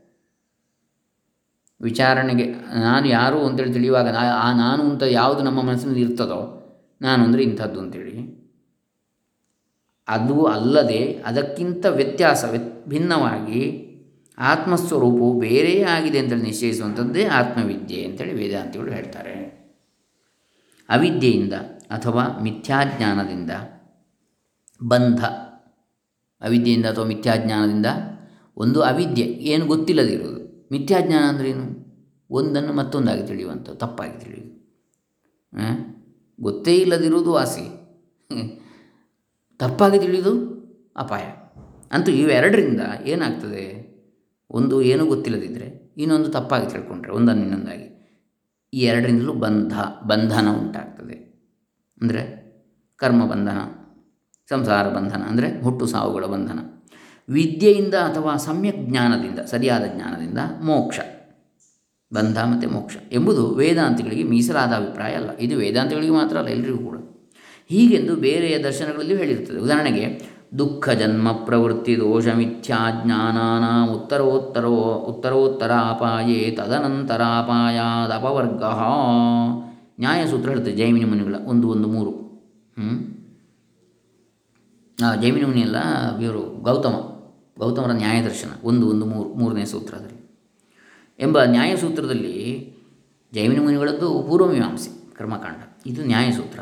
ವಿಚಾರಣೆಗೆ ನಾನು ಯಾರು ಅಂತೇಳಿ ತಿಳಿಯುವಾಗ ಆ ನಾನು ಅಂತ ಯಾವುದು ನಮ್ಮ ಮನಸ್ಸಿನಲ್ಲಿ ಇರ್ತದೋ? ನಾನು ಅಂದರೆ ಇಂಥದ್ದು ಅಂತೇಳಿ. ಅದು ಅಲ್ಲದೆ ಅದಕ್ಕಿಂತ ವ್ಯತ್ಯಾಸ ವ್ಯತ್ ಭಿನ್ನವಾಗಿ ಆತ್ಮಸ್ವರೂಪವು ಬೇರೆಯೇ ಆಗಿದೆ ಅಂತೇಳಿ ನಿಶ್ಚಯಿಸುವಂಥದ್ದೇ ಆತ್ಮವಿದ್ಯೆ ಅಂತೇಳಿ ವೇದಾಂತಿಗಳು ಹೇಳ್ತಾರೆ. ಅವಿದ್ಯೆಯಿಂದ ಅಥವಾ ಮಿಥ್ಯಾಜ್ಞಾನದಿಂದ ಬಂಧ. ಅವಿದ್ಯೆಯಿಂದ ಅಥವಾ ಮಿಥ್ಯಾಜ್ಞಾನದಿಂದ ಒಂದು ಅವಿದ್ಯೆ. ಏನು ಗೊತ್ತಿಲ್ಲದಿರುವುದು. ಮಿಥ್ಯಾಜ್ಞಾನ ಅಂದ್ರೇನು? ಒಂದನ್ನು ಮತ್ತೊಂದಾಗಿ ತಿಳಿಯುವಂಥದ್ದು, ತಪ್ಪಾಗಿ ತಿಳಿಯುವುದು. ಗೊತ್ತೇ ಇಲ್ಲದಿರುವುದು ವಾಸಿ ತಪ್ಪಾಗಿ ತಿಳಿಯುವುದು ಅಪಾಯ. ಅಂತೂ ಇವೆರಡರಿಂದ ಏನಾಗ್ತದೆ? ಒಂದು ಏನೂ ಗೊತ್ತಿಲ್ಲದಿದ್ದರೆ ಇನ್ನೊಂದು ತಪ್ಪಾಗಿ ತಿಳ್ಕೊಂಡ್ರೆ, ಒಂದನ್ನು ಇನ್ನೊಂದಾಗಿ. ಈ ಎರಡರಿಂದಲೂ ಬಂಧ, ಬಂಧನ ಉಂಟಾಗ್ತದೆ. ಅಂದರೆ ಕರ್ಮ ಬಂಧನ, ಸಂಸಾರ ಬಂಧನ, ಅಂದರೆ ಹುಟ್ಟು ಸಾವುಗಳ ಬಂಧನ. ವಿದ್ಯೆಯಿಂದ ಅಥವಾ ಸಮ್ಯಕ್ ಜ್ಞಾನದಿಂದ, ಸರಿಯಾದ ಜ್ಞಾನದಿಂದ ಮೋಕ್ಷ. ಬಂಧ ಮತ್ತು ಮೋಕ್ಷ ಎಂಬುದು ವೇದಾಂತಿಗಳಿಗೆ ಮೀಸಲಾದ ಅಭಿಪ್ರಾಯ ಅಲ್ಲ. ಇದು ವೇದಾಂತಿಗಳಿಗೆ ಮಾತ್ರ ಅಲ್ಲ ಎಲ್ಲರಿಗೂ ಕೂಡ. ಹೀಗೆಂದು ಬೇರೆಯ ದರ್ಶನಗಳಲ್ಲಿ ಹೇಳಿರುತ್ತದೆ ಉದಾಹರಣೆಗೆ ದುಃಖ ಜನ್ಮ ಪ್ರವೃತ್ತಿ ದೋಷ ಮಿಥ್ಯಾಜ್ಞಾನಾನ ಉತ್ತರೋತ್ತರೋ ಉತ್ತರೋತ್ತರ ಅಪಾಯೇ ತದನಂತರಾಪಾಯಾದ ಅಪವರ್ಗ ನ್ಯಾಯಸೂತ್ರ ಹೇಳ್ತದೆ ಜೈಮಿನಿ ಮುನಿಗಳ ಒಂದು ಒಂದು ಮೂರು. ಹ್ಞೂ ಜೈಮಿನಿ ಮುನಿ ಅಲ್ಲ, ಇವರು ಗೌತಮ, ಗೌತಮರ ನ್ಯಾಯದರ್ಶನ ಒಂದು ಒಂದು ಮೂರು, ಮೂರನೇ ಸೂತ್ರದಲ್ಲಿ ಎಂಬ ನ್ಯಾಯಸೂತ್ರದಲ್ಲಿ ಜೈಮಿನಿ ಮುನಿಗಳದ್ದು ಪೂರ್ವಮೀಮಾಂಸೆ, ಕರ್ಮಕಾಂಡ. ಇದು ನ್ಯಾಯಸೂತ್ರ.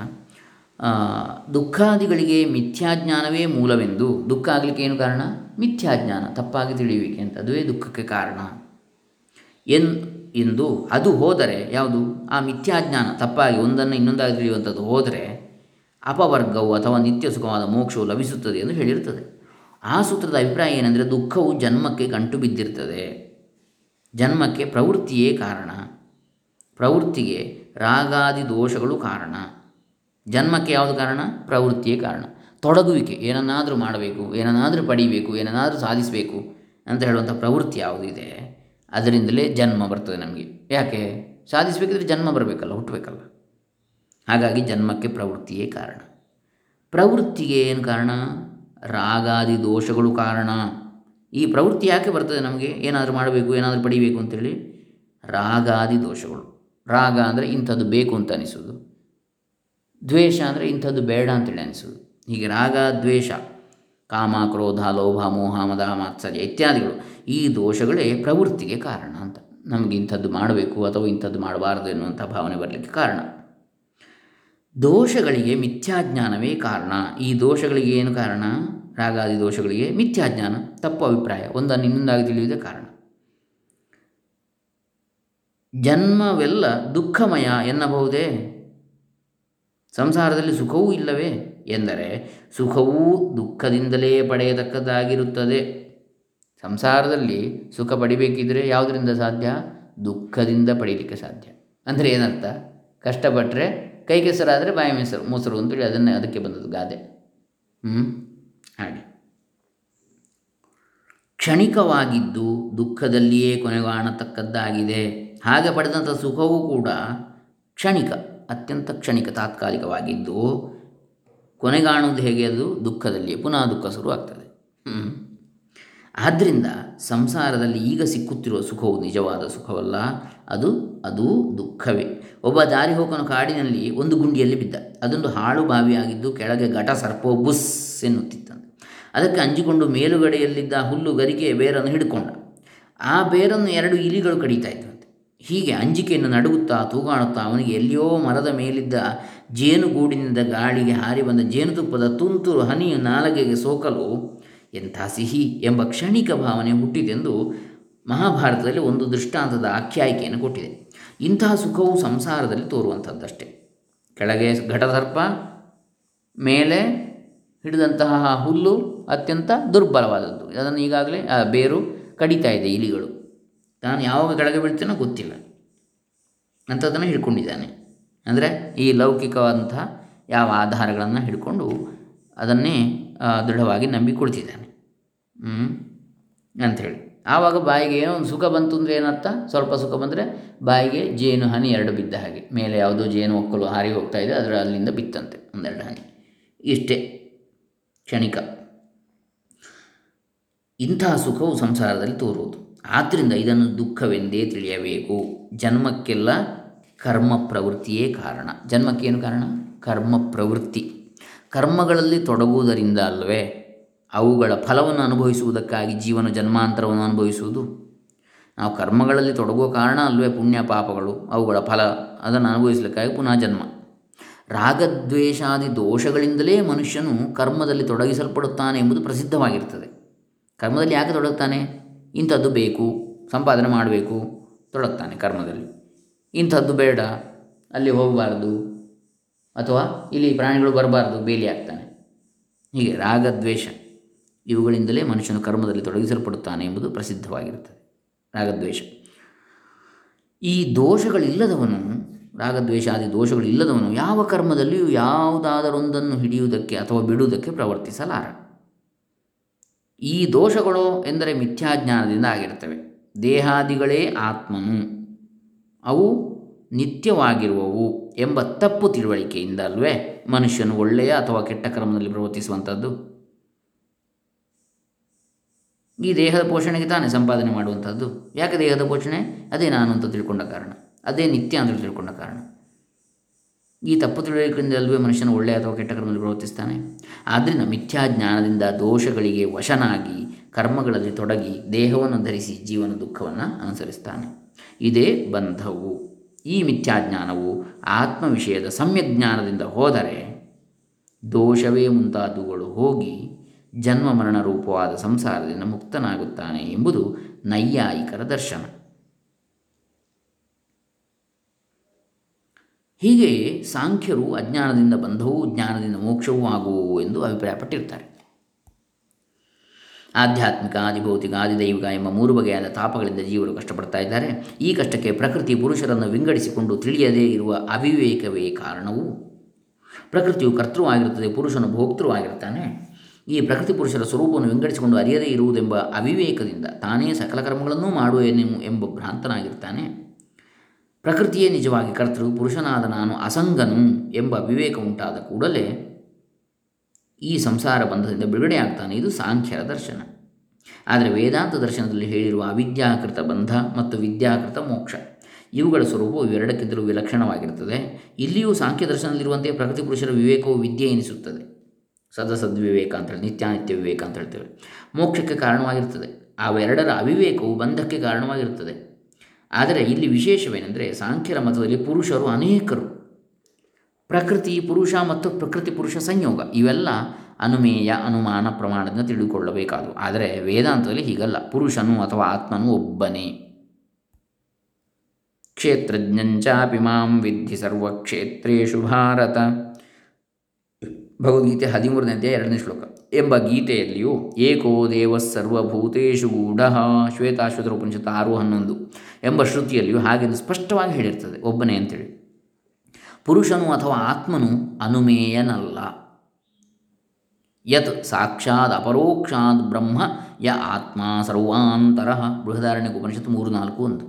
ದುಃಖಾದಿಗಳಿಗೆ ಮಿಥ್ಯಾಜ್ಞಾನವೇ ಮೂಲವೆಂದು, ದುಃಖ ಆಗಲಿಕ್ಕೆ ಏನು ಕಾರಣ? ಮಿಥ್ಯಾಜ್ಞಾನ, ತಪ್ಪಾಗಿ ತಿಳಿಯುವಿಕೆ ಅಂತ, ಅದುವೇ ದುಃಖಕ್ಕೆ ಕಾರಣ. ಎನ್, ಎಂದು ಅದು ಹೋದರೆ ಯಾವುದು? ಆ ಮಿಥ್ಯಾಜ್ಞಾನ, ತಪ್ಪಾಗಿ ಒಂದನ್ನು ಇನ್ನೊಂದಾಗಿ ತಿಳಿಯುವಂಥದ್ದು ಹೋದರೆ ಅಪವರ್ಗವು ಅಥವಾ ನಿತ್ಯ ಸುಖವಾದ ಮೋಕ್ಷವು ಲಭಿಸುತ್ತದೆ ಎಂದು ಹೇಳಿರುತ್ತದೆ. ಆ ಸೂತ್ರದ ಅಭಿಪ್ರಾಯ ಏನೆಂದರೆ ದುಃಖವು ಜನ್ಮಕ್ಕೆ ಕಂಟು ಬಿದ್ದಿರ್ತದೆ ಜನ್ಮಕ್ಕೆ ಪ್ರವೃತ್ತಿಯೇ ಕಾರಣ. ಪ್ರವೃತ್ತಿಗೆ ರಾಗಾದಿ ದೋಷಗಳು ಕಾರಣ. ಜನ್ಮಕ್ಕೆ ಯಾವುದು ಕಾರಣ? ಪ್ರವೃತ್ತಿಯೇ ಕಾರಣ. ತೊಡಗುವಿಕೆ, ಏನನ್ನಾದರೂ ಮಾಡಬೇಕು, ಏನನ್ನಾದರೂ ಪಡಿಬೇಕು, ಏನನ್ನಾದರೂ ಸಾಧಿಸಬೇಕು ಅಂತ ಹೇಳುವಂಥ ಪ್ರವೃತ್ತಿ ಯಾವುದಿದೆ, ಅದರಿಂದಲೇ ಜನ್ಮ ಬರ್ತದೆ ನಮಗೆ. ಯಾಕೆ? ಸಾಧಿಸಬೇಕಿದ್ರೆ ಜನ್ಮ ಬರಬೇಕಲ್ಲ, ಹುಟ್ಟಬೇಕಲ್ಲ. ಹಾಗಾಗಿ ಜನ್ಮಕ್ಕೆ ಪ್ರವೃತ್ತಿಯೇ ಕಾರಣ. ಪ್ರವೃತ್ತಿಗೆ ಏನು ಕಾರಣ? ರಾಗಾದಿ ದೋಷಗಳು ಕಾರಣ. ಈ ಪ್ರವೃತ್ತಿ ಯಾಕೆ ಬರ್ತದೆ ನಮಗೆ? ಏನಾದರೂ ಮಾಡಬೇಕು, ಏನಾದರೂ ಪಡಿಬೇಕು ಅಂತೇಳಿ ರಾಗಾದಿ ದೋಷಗಳು. ರಾಗ ಅಂದರೆ ಇಂಥದ್ದು ಬೇಕು ಅಂತ ಅನಿಸೋದು ದ್ವೇಷ ಅಂದರೆ ಇಂಥದ್ದು ಬೇಡ ಅಂತೇಳಿ ಅನಿಸೋದು. ಹೀಗೆ ರಾಗ, ದ್ವೇಷ, ಕಾಮ, ಕ್ರೋಧ, ಲೋಭ, ಮೋಹ, ಮದ, ಮಾತ್ಸರ್ಯ ಇತ್ಯಾದಿಗಳು ಈ ದೋಷಗಳೇ ಪ್ರವೃತ್ತಿಗೆ ಕಾರಣ ಅಂತ. ನಮಗೆ ಇಂಥದ್ದು ಮಾಡಬೇಕು ಅಥವಾ ಇಂಥದ್ದು ಮಾಡಬಾರದು ಎನ್ನುವಂಥ ಭಾವನೆ ಬರಲಿಕ್ಕೆ ಕಾರಣ. ದೋಷಗಳಿಗೆ ಮಿಥ್ಯಾಜ್ಞಾನವೇ ಕಾರಣ. ಈ ದೋಷಗಳಿಗೆ ಏನು ಕಾರಣ? ರಾಗಾದಿ ದೋಷಗಳಿಗೆ ಮಿಥ್ಯಾಜ್ಞಾನ, ತಪ್ಪು ಅಭಿಪ್ರಾಯ. ಒಂದನ್ನು ಇನ್ನೊಂದಾಗಿ ತಿಳಿಯುವುದೇ ಕಾರಣ. ಜನ್ಮವೆಲ್ಲ ದುಃಖಮಯ ಎನ್ನಬಹುದೇ? ಸಂಸಾರದಲ್ಲಿ ಸುಖವೂ ಇಲ್ಲವೇ ಎಂದರೆ ಸುಖವೂ ದುಃಖದಿಂದಲೇ ಪಡೆಯತಕ್ಕದ್ದಾಗಿರುತ್ತದೆ. ಸಂಸಾರದಲ್ಲಿ ಸುಖ ಪಡಿಬೇಕಿದ್ರೆ ಯಾವುದರಿಂದ ಸಾಧ್ಯ? ದುಃಖದಿಂದ ಪಡೀಲಿಕ್ಕೆ ಸಾಧ್ಯ. ಅಂದರೆ ಏನರ್ಥ? ಕಷ್ಟಪಟ್ಟರೆ ಕೈ ಕೆಸರಾದರೆ ಬಾಯಿ ಮೆಸರು, ಮೊಸರು ಅಂತೇಳಿ ಅದನ್ನೇ ಅದಕ್ಕೆ ಬಂದದ್ದು ಗಾದೆ. ಹ್ಞೂ ಹಾಗೆ. ಕ್ಷಣಿಕವಾಗಿದ್ದು ದುಃಖದಲ್ಲಿಯೇ ಕೊನೆಗಾಣತಕ್ಕದ್ದಾಗಿದೆ. ಹಾಗೆ ಪಡೆದಂಥ ಸುಖವೂ ಕೂಡ ಕ್ಷಣಿಕ. ಅತ್ಯಂತ ಕ್ಷಣಿಕ ತಾತ್ಕಾಲಿಕವಾಗಿದ್ದು, ಕೊನೆಗಾಣುವುದು ಹೇಗೆ ಅದು? ದುಃಖದಲ್ಲಿಯೇ, ಪುನಃ ದುಃಖ ಶುರುವಾಗ್ತದೆ. ಆದ್ದರಿಂದ ಸಂಸಾರದಲ್ಲಿ ಈಗ ಸಿಕ್ಕುತ್ತಿರುವ ಸುಖವು ನಿಜವಾದ ಸುಖವಲ್ಲ, ಅದು ಅದು ದುಃಖವೇ. ಒಬ್ಬ ದಾರಿ ಹೋಗನು ಕಾಡಿನಲ್ಲಿ ಒಂದು ಗುಂಡಿಯಲ್ಲಿ ಬಿದ್ದ. ಅದೊಂದು ಹಾಳು ಬಾವಿಯಾಗಿದ್ದು ಕೆಳಗೆ ಘಟ ಸರ್ಪೋ ಬುಸ್ ಎನ್ನುತ್ತಿತ್ತಂತೆ. ಅದಕ್ಕೆ ಅಂಜಿಕೊಂಡು ಮೇಲುಗಡೆಯಲ್ಲಿದ್ದ ಹುಲ್ಲು ಗರಿಕೆ ಬೇರನ್ನು ಹಿಡ್ಕೊಂಡ. ಆ ಬೇರನ್ನು ಎರಡು ಇಲಿಗಳು ಕಡಿತಾ ಹೀಗೆ ಅಂಜಿಕೆಯನ್ನು ನಡುಗುತ್ತಾ ತೂಗಾಡುತ್ತಾ ಅವನಿಗೆ ಎಲ್ಲಿಯೋ ಮರದ ಮೇಲಿದ್ದ ಜೇನುಗೂಡಿನಿಂದ ಗಾಳಿಗೆ ಹಾರಿ ಬಂದ ಜೇನುತುಪ್ಪದ ತುಂತುರು ಹನಿಯು ನಾಲಗೆಗೆ ಸೋಕಲು ಎಂಥ ಸಿಹಿ ಎಂಬ ಕ್ಷಣಿಕ ಭಾವನೆ ಹುಟ್ಟಿದೆಂದು ಮಹಾಭಾರತದಲ್ಲಿ ಒಂದು ದೃಷ್ಟಾಂತದ ಆಖ್ಯಾಯಿಕೆಯನ್ನು ಕೊಟ್ಟಿದೆ. ಇಂತಹ ಸುಖವು ಸಂಸಾರದಲ್ಲಿ ತೋರುವಂಥದ್ದಷ್ಟೇ. ಕೆಳಗೆ ಘಟಸರ್ಪ ಮೇಲೆ ಹಿಡಿದಂತಹ ಹುಲ್ಲು ಅತ್ಯಂತ ದುರ್ಬಲವಾದದ್ದು. ಅದನ್ನು ಈಗಾಗಲೇ ಬೇರು ಕಡಿತಾ ಇದೆ ಇಲಿಗಳು. ತಾನು ಯಾವಾಗ ಕೆಳಗೆ ಬೀಳ್ತೇನೋ ಗೊತ್ತಿಲ್ಲ. ಅಂಥದ್ದನ್ನು ಹಿಡ್ಕೊಂಡಿದ್ದಾನೆ. ಅಂದರೆ ಈ ಲೌಕಿಕವಾದಂತಹ ಯಾವ ಆಧಾರಗಳನ್ನು ಹಿಡ್ಕೊಂಡು ಅದನ್ನೇ ದೃಢವಾಗಿ ನಂಬಿಕೊಳ್ತಿದ್ದಾನೆ. ಹ್ಞೂ ಅಂಥೇಳಿ. ಆವಾಗ ಬಾಯಿಗೆ ಏನೋ ಒಂದು ಸುಖ ಬಂತು ಅಂದರೆ ಏನರ್ಥ? ಸ್ವಲ್ಪ ಸುಖ ಬಂದರೆ ಬಾಯಿಗೆ ಜೇನು, ಹನಿ ಎರಡು ಬಿದ್ದ ಹಾಗೆ. ಮೇಲೆ ಯಾವುದೋ ಜೇನು ಒಕ್ಕಲು ಹಾರಿ ಹೋಗ್ತಾ ಇದೆ, ಅದರ ಅಲ್ಲಿಂದ ಬಿತ್ತಂತೆ ಒಂದೆರಡು ಹನಿ ಇಷ್ಟೇ ಕ್ಷಣಿಕ. ಇಂತಹ ಸುಖವು ಸಂಸಾರದಲ್ಲಿ ತೋರುವುದು. ಆದ್ದರಿಂದ ಇದನ್ನು ದುಃಖವೆಂದೇ ತಿಳಿಯಬೇಕು. ಜನ್ಮಕ್ಕೆಲ್ಲ ಕರ್ಮ ಪ್ರವೃತ್ತಿಯೇ ಕಾರಣ. ಜನ್ಮಕ್ಕೇನು ಕಾರಣ? ಕರ್ಮ ಪ್ರವೃತ್ತಿ. ಕರ್ಮಗಳಲ್ಲಿ ತೊಡಗುವುದರಿಂದ ಅಲ್ಲವೇ, ಅವುಗಳ ಫಲವನ್ನು ಅನುಭವಿಸುವುದಕ್ಕಾಗಿ ಜೀವನ ಜನ್ಮಾಂತರವನ್ನು ಅನುಭವಿಸುವುದು? ನಾವು ಕರ್ಮಗಳಲ್ಲಿ ತೊಡಗುವ ಕಾರಣ ಅಲ್ಲವೇ ಪುಣ್ಯ ಪಾಪಗಳು, ಅವುಗಳ ಫಲ ಅದನ್ನು ಅನುಭವಿಸಲಿಕ್ಕಾಗಿ ಪುನಃ ಜನ್ಮ. ರಾಗದ್ವೇಷಾದಿ ದೋಷಗಳಿಂದಲೇ ಮನುಷ್ಯನು ಕರ್ಮದಲ್ಲಿ ತೊಡಗಿಸಲ್ಪಡುತ್ತಾನೆ ಎಂಬುದು ಪ್ರಸಿದ್ಧವಾಗಿರ್ತದೆ. ಕರ್ಮದಲ್ಲಿ ಯಾಕೆ ತೊಡಗುತ್ತಾನೆ? ಇಂಥದ್ದು ಬೇಕು, ಸಂಪಾದನೆ ಮಾಡಬೇಕು ತೊಡಗ್ತಾನೆ ಕರ್ಮದಲ್ಲಿ. ಇಂಥದ್ದು ಬೇಡ, ಅಲ್ಲಿ ಹೋಗಬಾರ್ದು ಅಥವಾ ಇಲ್ಲಿ ಪ್ರಾಣಿಗಳು ಬರಬಾರ್ದು, ಬೇಲಿ ಆಗ್ತಾನೆ. ಹೀಗೆ ರಾಗದ್ವೇಷ ಇವುಗಳಿಂದಲೇ ಮನುಷ್ಯನು ಕರ್ಮದಲ್ಲಿ ತೊಡಗಿಸಲ್ಪಡುತ್ತಾನೆ ಎಂಬುದು ಪ್ರಸಿದ್ಧವಾಗಿರುತ್ತದೆ. ರಾಗದ್ವೇಷ ಈ ದೋಷಗಳಿಲ್ಲದವನು ರಾಗದ್ವೇಷಾದಿ ದೋಷಗಳಿಲ್ಲದವನು ಯಾವ ಕರ್ಮದಲ್ಲಿಯೂ ಯಾವುದಾದರೊಂದನ್ನು ಹಿಡಿಯುವುದಕ್ಕೆ ಅಥವಾ ಬಿಡುವುದಕ್ಕೆ ಪ್ರವರ್ತಿಸಲಾರ ಈ ದೋಷಗಳು ಎಂದರೆ ಮಿಥ್ಯಾಜ್ಞಾನದಿಂದ ಆಗಿರ್ತವೆ ದೇಹಾದಿಗಳೇ ಆತ್ಮನು. ಅವು ನಿತ್ಯವಾಗಿರುವವು ಎಂಬ ತಪ್ಪು ತಿಳುವಳಿಕೆಯಿಂದ ಅಲ್ವೇ ಮನುಷ್ಯನು ಒಳ್ಳೆಯ ಅಥವಾ ಕೆಟ್ಟ ಕ್ರಮದಲ್ಲಿ ಪ್ರವರ್ತಿಸುವಂಥದ್ದು? ಈ ದೇಹದ ಪೋಷಣೆಗೆ ತಾನೇ ಸಂಪಾದನೆ ಮಾಡುವಂಥದ್ದು. ಯಾಕೆ ದೇಹದ ಪೋಷಣೆ? ಅದೇ ನಾನು ಅಂತ ತಿಳ್ಕೊಂಡ ಕಾರಣ. ಅದೇ ನಿತ್ಯ ಅಂತ ತಿಳ್ಕೊಂಡ ಕಾರಣ. ಈ ತಪ್ಪು ತಿಳುವಳಿಕೆಯಿಂದಲ್ವೇ ಮನುಷ್ಯನ ಒಳ್ಳೆಯ ಅಥವಾ ಕೆಟ್ಟ ಕರ್ಮದಲ್ಲಿ ಪ್ರವರ್ತಿಸ್ತಾನೆ. ಆದ್ದರಿಂದ ಮಿಥ್ಯಾಜ್ಞಾನದಿಂದ ದೋಷಗಳಿಗೆ ವಶನಾಗಿ ಕರ್ಮಗಳಲ್ಲಿ ತೊಡಗಿ ದೇಹವನ್ನು ಧರಿಸಿ ಜೀವನ ದುಃಖವನ್ನು ಅನುಸರಿಸ್ತಾನೆ. ಇದೇ ಬಂಧವು. ಈ ಮಿಥ್ಯಾಜ್ಞಾನವು ಆತ್ಮವಿಷಯದ ವಿಷಯದ ಸಮ್ಯಜ್ಞಾನದಿಂದ ಹೋದರೆ ದೋಷವೇ ಮುಂತಾದವುಗಳು ಹೋಗಿ ಜನ್ಮ ಮರಣ ರೂಪವಾದ ಸಂಸಾರದಿಂದ ಮುಕ್ತನಾಗುತ್ತಾನೆ ಎಂಬುದು ನೈಯಾಯಿಕರ ದರ್ಶನ. ಹೀಗೆಯೇ ಸಾಂಖ್ಯರು ಅಜ್ಞಾನದಿಂದ ಬಂಧವೂ, ಜ್ಞಾನದಿಂದ ಮೋಕ್ಷವೂ ಆಗುವು ಎಂದು ಅಭಿಪ್ರಾಯಪಟ್ಟಿರ್ತಾರೆ ಆಧ್ಯಾತ್ಮಿಕ, ಆದಿಭೌತಿಕ, ಆದಿದೈವಿಕ ಎಂಬ ಮೂರು ಬಗೆಯಾದ ತಾಪಗಳಿಂದ ಜೀವರು ಕಷ್ಟಪಡ್ತಾ ಇದ್ದಾರೆ. ಈ ಕಷ್ಟಕ್ಕೆ ಪ್ರಕೃತಿ ಪುರುಷರನ್ನು ವಿಂಗಡಿಸಿಕೊಂಡು ತಿಳಿಯದೇ ಇರುವ ಅವಿವೇಕವೇ ಕಾರಣವು? ಪ್ರಕೃತಿಯು ಕರ್ತೃವಾಗಿರುತ್ತದೆ ಪುರುಷನು ಭೋಕ್ತೃವಾಗಿರ್ತಾನೆ ಈ ಪ್ರಕೃತಿ ಪುರುಷರ ಸ್ವರೂಪವನ್ನು ವಿಂಗಡಿಸಿಕೊಂಡು ಅರಿಯದೇ ಇರುವುದೆಂಬ ಅವಿವೇಕದಿಂದ ತಾನೇ ಸಕಲ ಕರ್ಮಗಳನ್ನೂ ಮಾಡುವೆನೆ ಎಂಬ ಭ್ರಾಂತನಾಗಿರ್ತಾನೆ ಪ್ರಕೃತಿಯೇ ನಿಜವಾಗಿ ಕರ್ತೃ, ಪುರುಷನಾದ ನಾನು ಅಸಂಗನು ಎಂಬ ವಿವೇಕ ಉಂಟಾದ ಕೂಡಲೇ ಈ ಸಂಸಾರ ಬಂಧದಿಂದ ಬಿಡುಗಡೆಯಾಗ್ತಾನೆ ಇದು ಸಾಂಖ್ಯರ ದರ್ಶನ. ಆದರೆ ವೇದಾಂತ ದರ್ಶನದಲ್ಲಿ ಹೇಳಿರುವ ಅವಿದ್ಯಾಕೃತ ಬಂಧ ಮತ್ತು ವಿದ್ಯಾಕೃತ ಮೋಕ್ಷ, ಇವುಗಳ ಸ್ವರೂಪವು ಇವೆರಡಕ್ಕಿಂತಲೂ ವಿಲಕ್ಷಣವಾಗಿರುತ್ತದೆ. ಇಲ್ಲಿಯೂ ಸಾಂಖ್ಯ ದರ್ಶನದಲ್ಲಿರುವಂತೆ ಪ್ರಕೃತಿ ಪುರುಷರ ವಿವೇಕವು ವಿದ್ಯೆ ಎನಿಸುತ್ತದೆ. ಸದಸದ್ವಿವೇಕ ಅಂತೇಳಿ ನಿತ್ಯಾನಿತ್ಯ ವಿವೇಕ ಅಂತ ಹೇಳ್ತೇವೆ. ಮೋಕ್ಷಕ್ಕೆ ಕಾರಣವಾಗಿರ್ತದೆ ಅವೆರಡರ ಅವಿವೇಕವು ಬಂಧಕ್ಕೆ ಕಾರಣವಾಗಿರುತ್ತದೆ. ಆದರೆ ಇಲ್ಲಿ ವಿಶೇಷವೇನೆಂದರೆ ಸಾಂಖ್ಯರ ಮತದಲ್ಲಿ ಪುರುಷರು ಅನೇಕರು. ಪ್ರಕೃತಿ ಪುರುಷ ಮತ್ತು ಪ್ರಕೃತಿ ಪುರುಷ ಸಂಯೋಗ, ಇವೆಲ್ಲ ಅನುಮೇಯ, ಅನುಮಾನ ಪ್ರಮಾಣದಿಂದ ತಿಳಿದುಕೊಳ್ಳಬೇಕಾದವು. ಆದರೆ ವೇದಾಂತದಲ್ಲಿ ಹೀಗಲ್ಲ. ಪುರುಷನು ಅಥವಾ ಆತ್ಮನು ಒಬ್ಬನೇ. ಕ್ಷೇತ್ರಜ್ಞಂಚಾಪಿ ಮಾಂ ವಿಧಿ ಸರ್ವಕ್ಷೇತ್ರೇಶು ಭಾರತ. ಭಗವದ್ಗೀತೆ ಹದಿಮೂರನೇ ಅಧ್ಯಾಯ ಎರಡನೇ ಶ್ಲೋಕ. ಎಂಬ ಗೀತೆಯಲ್ಲಿಯೂ ಏಕೋ ದೇವ ಸರ್ವಭೂತೇಶು ಗೂಢ ಶ್ವೇತಾಶ್ವತರ ಉಪನಿಷತ್ತು ಆರು ಹನ್ನೊಂದು ಎಂಬ ಶ್ರುತಿಯಲ್ಲಿಯೂ ಹಾಗೆಂದು ಸ್ಪಷ್ಟವಾಗಿ ಹೇಳಿರ್ತದೆ ಒಬ್ಬನೇ ಅಂತೇಳಿ. ಪುರುಷನು ಅಥವಾ ಆತ್ಮನು ಅನುಮೇಯನಲ್ಲ. ಯತ್ ಸಾಕ್ಷಾತ್ ಅಪರೋಕ್ಷಾತ್ ಬ್ರಹ್ಮ ಯ ಆತ್ಮ ಸರ್ವಾಂತರ ಬೃಹದಾರಣ್ಯ ಉಪನಿಷತ್ತು ಮೂರು ನಾಲ್ಕು ಒಂದು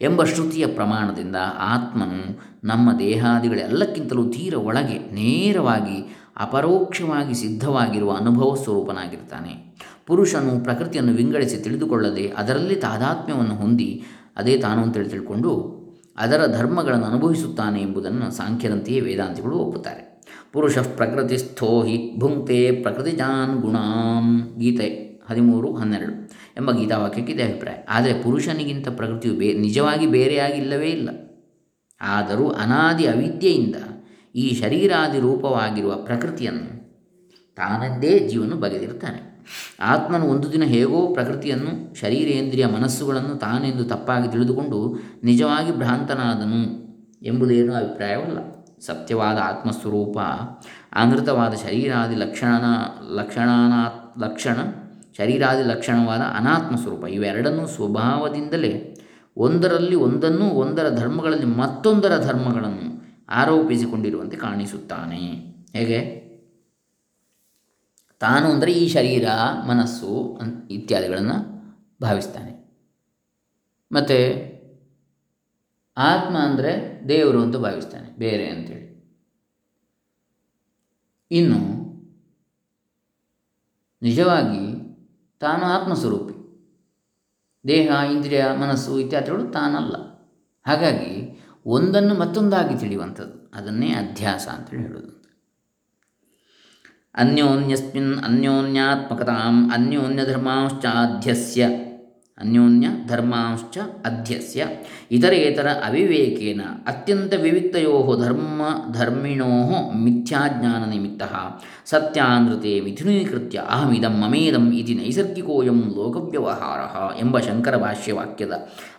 ಎಂಬ ಶ್ರುತಿಯ ಪ್ರಮಾಣದಿಂದ ಆತ್ಮನು ನಮ್ಮ ದೇಹಾದಿಗಳೆಲ್ಲಕ್ಕಿಂತಲೂ ತೀರ ಒಳಗೆ ನೇರವಾಗಿ ಅಪರೋಕ್ಷವಾಗಿ ಸಿದ್ಧವಾಗಿರುವ ಅನುಭವ ಸ್ವರೂಪನಾಗಿರ್ತಾನೆ. ಪುರುಷನು ಪ್ರಕೃತಿಯನ್ನು ವಿಂಗಡಿಸಿ ತಿಳಿದುಕೊಳ್ಳದೆ ಅದರಲ್ಲಿ ತಾದಾತ್ಮ್ಯವನ್ನು ಹೊಂದಿ ಅದೇ ತಾನು ಅಂತೇಳಿ ತಿಳ್ಕೊಂಡು ಅದರ ಧರ್ಮಗಳನ್ನು ಅನುಭವಿಸುತ್ತಾನೆ ಎಂಬುದನ್ನು ಸಾಂಖ್ಯರಂತೆಯೇ ವೇದಾಂತಿಗಳು ಒಪ್ಪುತ್ತಾರೆ. ಪುರುಷ ಪ್ರಕೃತಿಸ್ಥೋ ಹಿ ಭುಂಕ್ತೆ ಪ್ರಕೃತಿಜಾನ್ ಗುಣಾಂ. ಗೀತೆ ಹದಿಮೂರು, ಹನ್ನೆರಡು ಎಂಬ ಗೀತಾವಾಕ್ಯಕ್ಕೆ ಇದೇ ಅಭಿಪ್ರಾಯ. ಆದರೆ ಪುರುಷನಿಗಿಂತ ಪ್ರಕೃತಿಯು ಬೇ, ನಿಜವಾಗಿ ಬೇರೆಯಾಗಿಲ್ಲವೇ ಇಲ್ಲ. ಆದರೂ ಅನಾದಿ ಅವಿದ್ಯೆಯಿಂದ ಈ ಶರೀರಾದಿ ರೂಪವಾಗಿರುವ ಪ್ರಕೃತಿಯನ್ನು ತಾನಂದೇ ಜೀವನು ಬಗೆದಿರುತ್ತಾನೆ. ಆತ್ಮನು ಒಂದು ದಿನ ಹೇಗೋ ಪ್ರಕೃತಿಯನ್ನು, ಶರೀರೇಂದ್ರಿಯ ಮನಸ್ಸುಗಳನ್ನು ತಾನೆಂದು ತಪ್ಪಾಗಿ ತಿಳಿದುಕೊಂಡು ನಿಜವಾಗಿ ಭ್ರಾಂತನಾದನು ಎಂಬುದೇನೂ ಅಭಿಪ್ರಾಯವಲ್ಲ. ಸತ್ಯವಾದ ಆತ್ಮಸ್ವರೂಪ, ಅನೃತವಾದ ಶರೀರಾದಿ ಲಕ್ಷಣ ಲಕ್ಷಣಾನಾ, ಲಕ್ಷಣ, ಶರೀರಾದಿ ಲಕ್ಷಣವಾದ ಅನಾತ್ಮ ಸ್ವರೂಪ ಇವೆರಡನ್ನೂ ಸ್ವಭಾವದಿಂದಲೇ ಒಂದರಲ್ಲಿ ಒಂದನ್ನು ಒಂದರ ಧರ್ಮಗಳಲ್ಲಿ ಮತ್ತೊಂದರ ಧರ್ಮಗಳನ್ನು ಆರೋಪಿಸಿಕೊಂಡಿರುವಂತೆ ಕಾಣಿಸುತ್ತಾನೆ. ಹೇಗೆ? ತಾನು ಅಂದರೆ ಈ ಶರೀರ, ಮನಸ್ಸು ಇತ್ಯಾದಿಗಳನ್ನು ಭಾವಿಸ್ತಾನೆ. ಮತ್ತು ಆತ್ಮ ಅಂದರೆ ದೇವರು ಅಂತ ಭಾವಿಸ್ತಾನೆ, ಬೇರೆ ಅಂತೇಳಿ. ಇನ್ನು ನಿಜವಾಗಿ ತಾನು ಆತ್ಮಸ್ವರೂಪಿ. ದೇಹ, ಇಂದ್ರಿಯ, ಮನಸ್ಸು ಇತ್ಯಾದಿಗಳು ತಾನಲ್ಲ. ಹಾಗಾಗಿ ಒಂದನ್ನು ಮತ್ತೊಂದಾಗಿ ತಿಳಿಯುವಂಥದ್ದು. ಅದನ್ನೇ ಅಧ್ಯಾಸ ಅಂತೇಳಿ ಹೇಳೋದು ಅನ್ಯೋನ್ಯಸ್ಮಿನ್ ಅನ್ಯೋನ್ಯಾತ್ಮಕತಾಂ ಅನ್ಯೋನ್ಯಧರ್ಮಾಂಶ್ಚಾಧ್ಯಸ್ಯ. ಅನ್ಯೋನ್ಯ ಧರ್ಮಾಂಶ್ಚ ಅಧ್ಯಸ್ಯ. ಇತರೇತರ ಅವಿವೇಕೇನ ಅತ್ಯಂತ ವಿವಿಕ್ತಯೋ ಧರ್ಮ ಧರ್ಮಿಣೋ ಮಿಥ್ಯಾಜ್ಞಾನ ನಿಮಿತ್ತ. ಸತ್ಯಾನೃತೆ ಮಿಥುನೀಕೃತ್ಯ ಅಹಮಿದಂ ಮಮೇದಂ ಇತಿ ನೈಸರ್ಗಿಕೋಯಂ ಲೋಕವ್ಯವಹಾರ ಎಂಬ ಶಂಕರ ಭಾಷ್ಯವಾಕ್ಯದ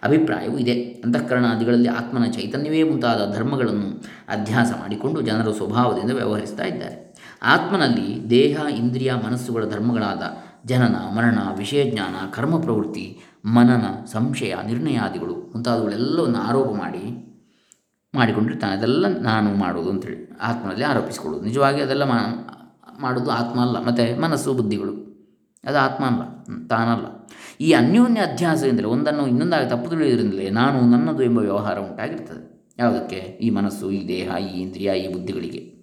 ಅಭಿಪ್ರಾಯವೂ ಇದೆ. ಅಂತಃಕರಣಾದಿಗಳಲ್ಲಿ ಆತ್ಮನ ಚೈತನ್ಯವೇ ಮುಂತಾದ ಧರ್ಮಗಳನ್ನು ಅಧ್ಯಾಸ ಮಾಡಿಕೊಂಡು ಜನರು ಸ್ವಭಾವದಿಂದ ವ್ಯವಹರಿಸ್ತಾ ಇದ್ದಾರೆ. ಆತ್ಮನಲ್ಲಿ ದೇಹ, ಇಂದ್ರಿಯ, ಮನಸ್ಸುಗಳ ಧರ್ಮಗಳಾದ ಜನನ, ಮರಣ, ವಿಷಯ ಜ್ಞಾನ, ಕರ್ಮ ಪ್ರವೃತ್ತಿ, ಮನನ, ಸಂಶಯ, ನಿರ್ಣಯಾದಿಗಳು ಮುಂತಾದವುಗಳೆಲ್ಲವನ್ನು ಆರೋಪ ಮಾಡಿ, ಮಾಡಿಕೊಂಡಿರ್ತಾನೆ. ಅದೆಲ್ಲ ನಾನು ಮಾಡೋದು ಅಂತೇಳಿ ಆತ್ಮನಲ್ಲಿ ಆರೋಪಿಸಿಕೊಳ್ಳೋದು ನಿಜವಾಗಿ ಅದೆಲ್ಲ ಮಾ ಮಾಡೋದು ಆತ್ಮ ಅಲ್ಲ. ಮತ್ತು ಮನಸ್ಸು, ಬುದ್ಧಿಗಳು, ಅದು ಆತ್ಮ ಅಲ್ಲ, ತಾನಲ್ಲ. ಈ ಅನ್ಯೋನ್ಯ ಅಧ್ಯಾಸದಿಂದಲೇ, ಒಂದನ್ನು ಇನ್ನೊಂದಾಗಿ ತಪ್ಪು ತಿಳಿಯೋದ್ರಿಂದಲೇ ನಾನು ನನ್ನದು ಎಂಬ ವ್ಯವಹಾರ ಉಂಟಾಗಿರ್ತದೆ. ಯಾವುದಕ್ಕೆ? ಈ ಮನಸ್ಸು, ಈ ದೇಹ, ಈ ಇಂದ್ರಿಯ, ಈ ಬುದ್ಧಿಗಳಿಗೆ.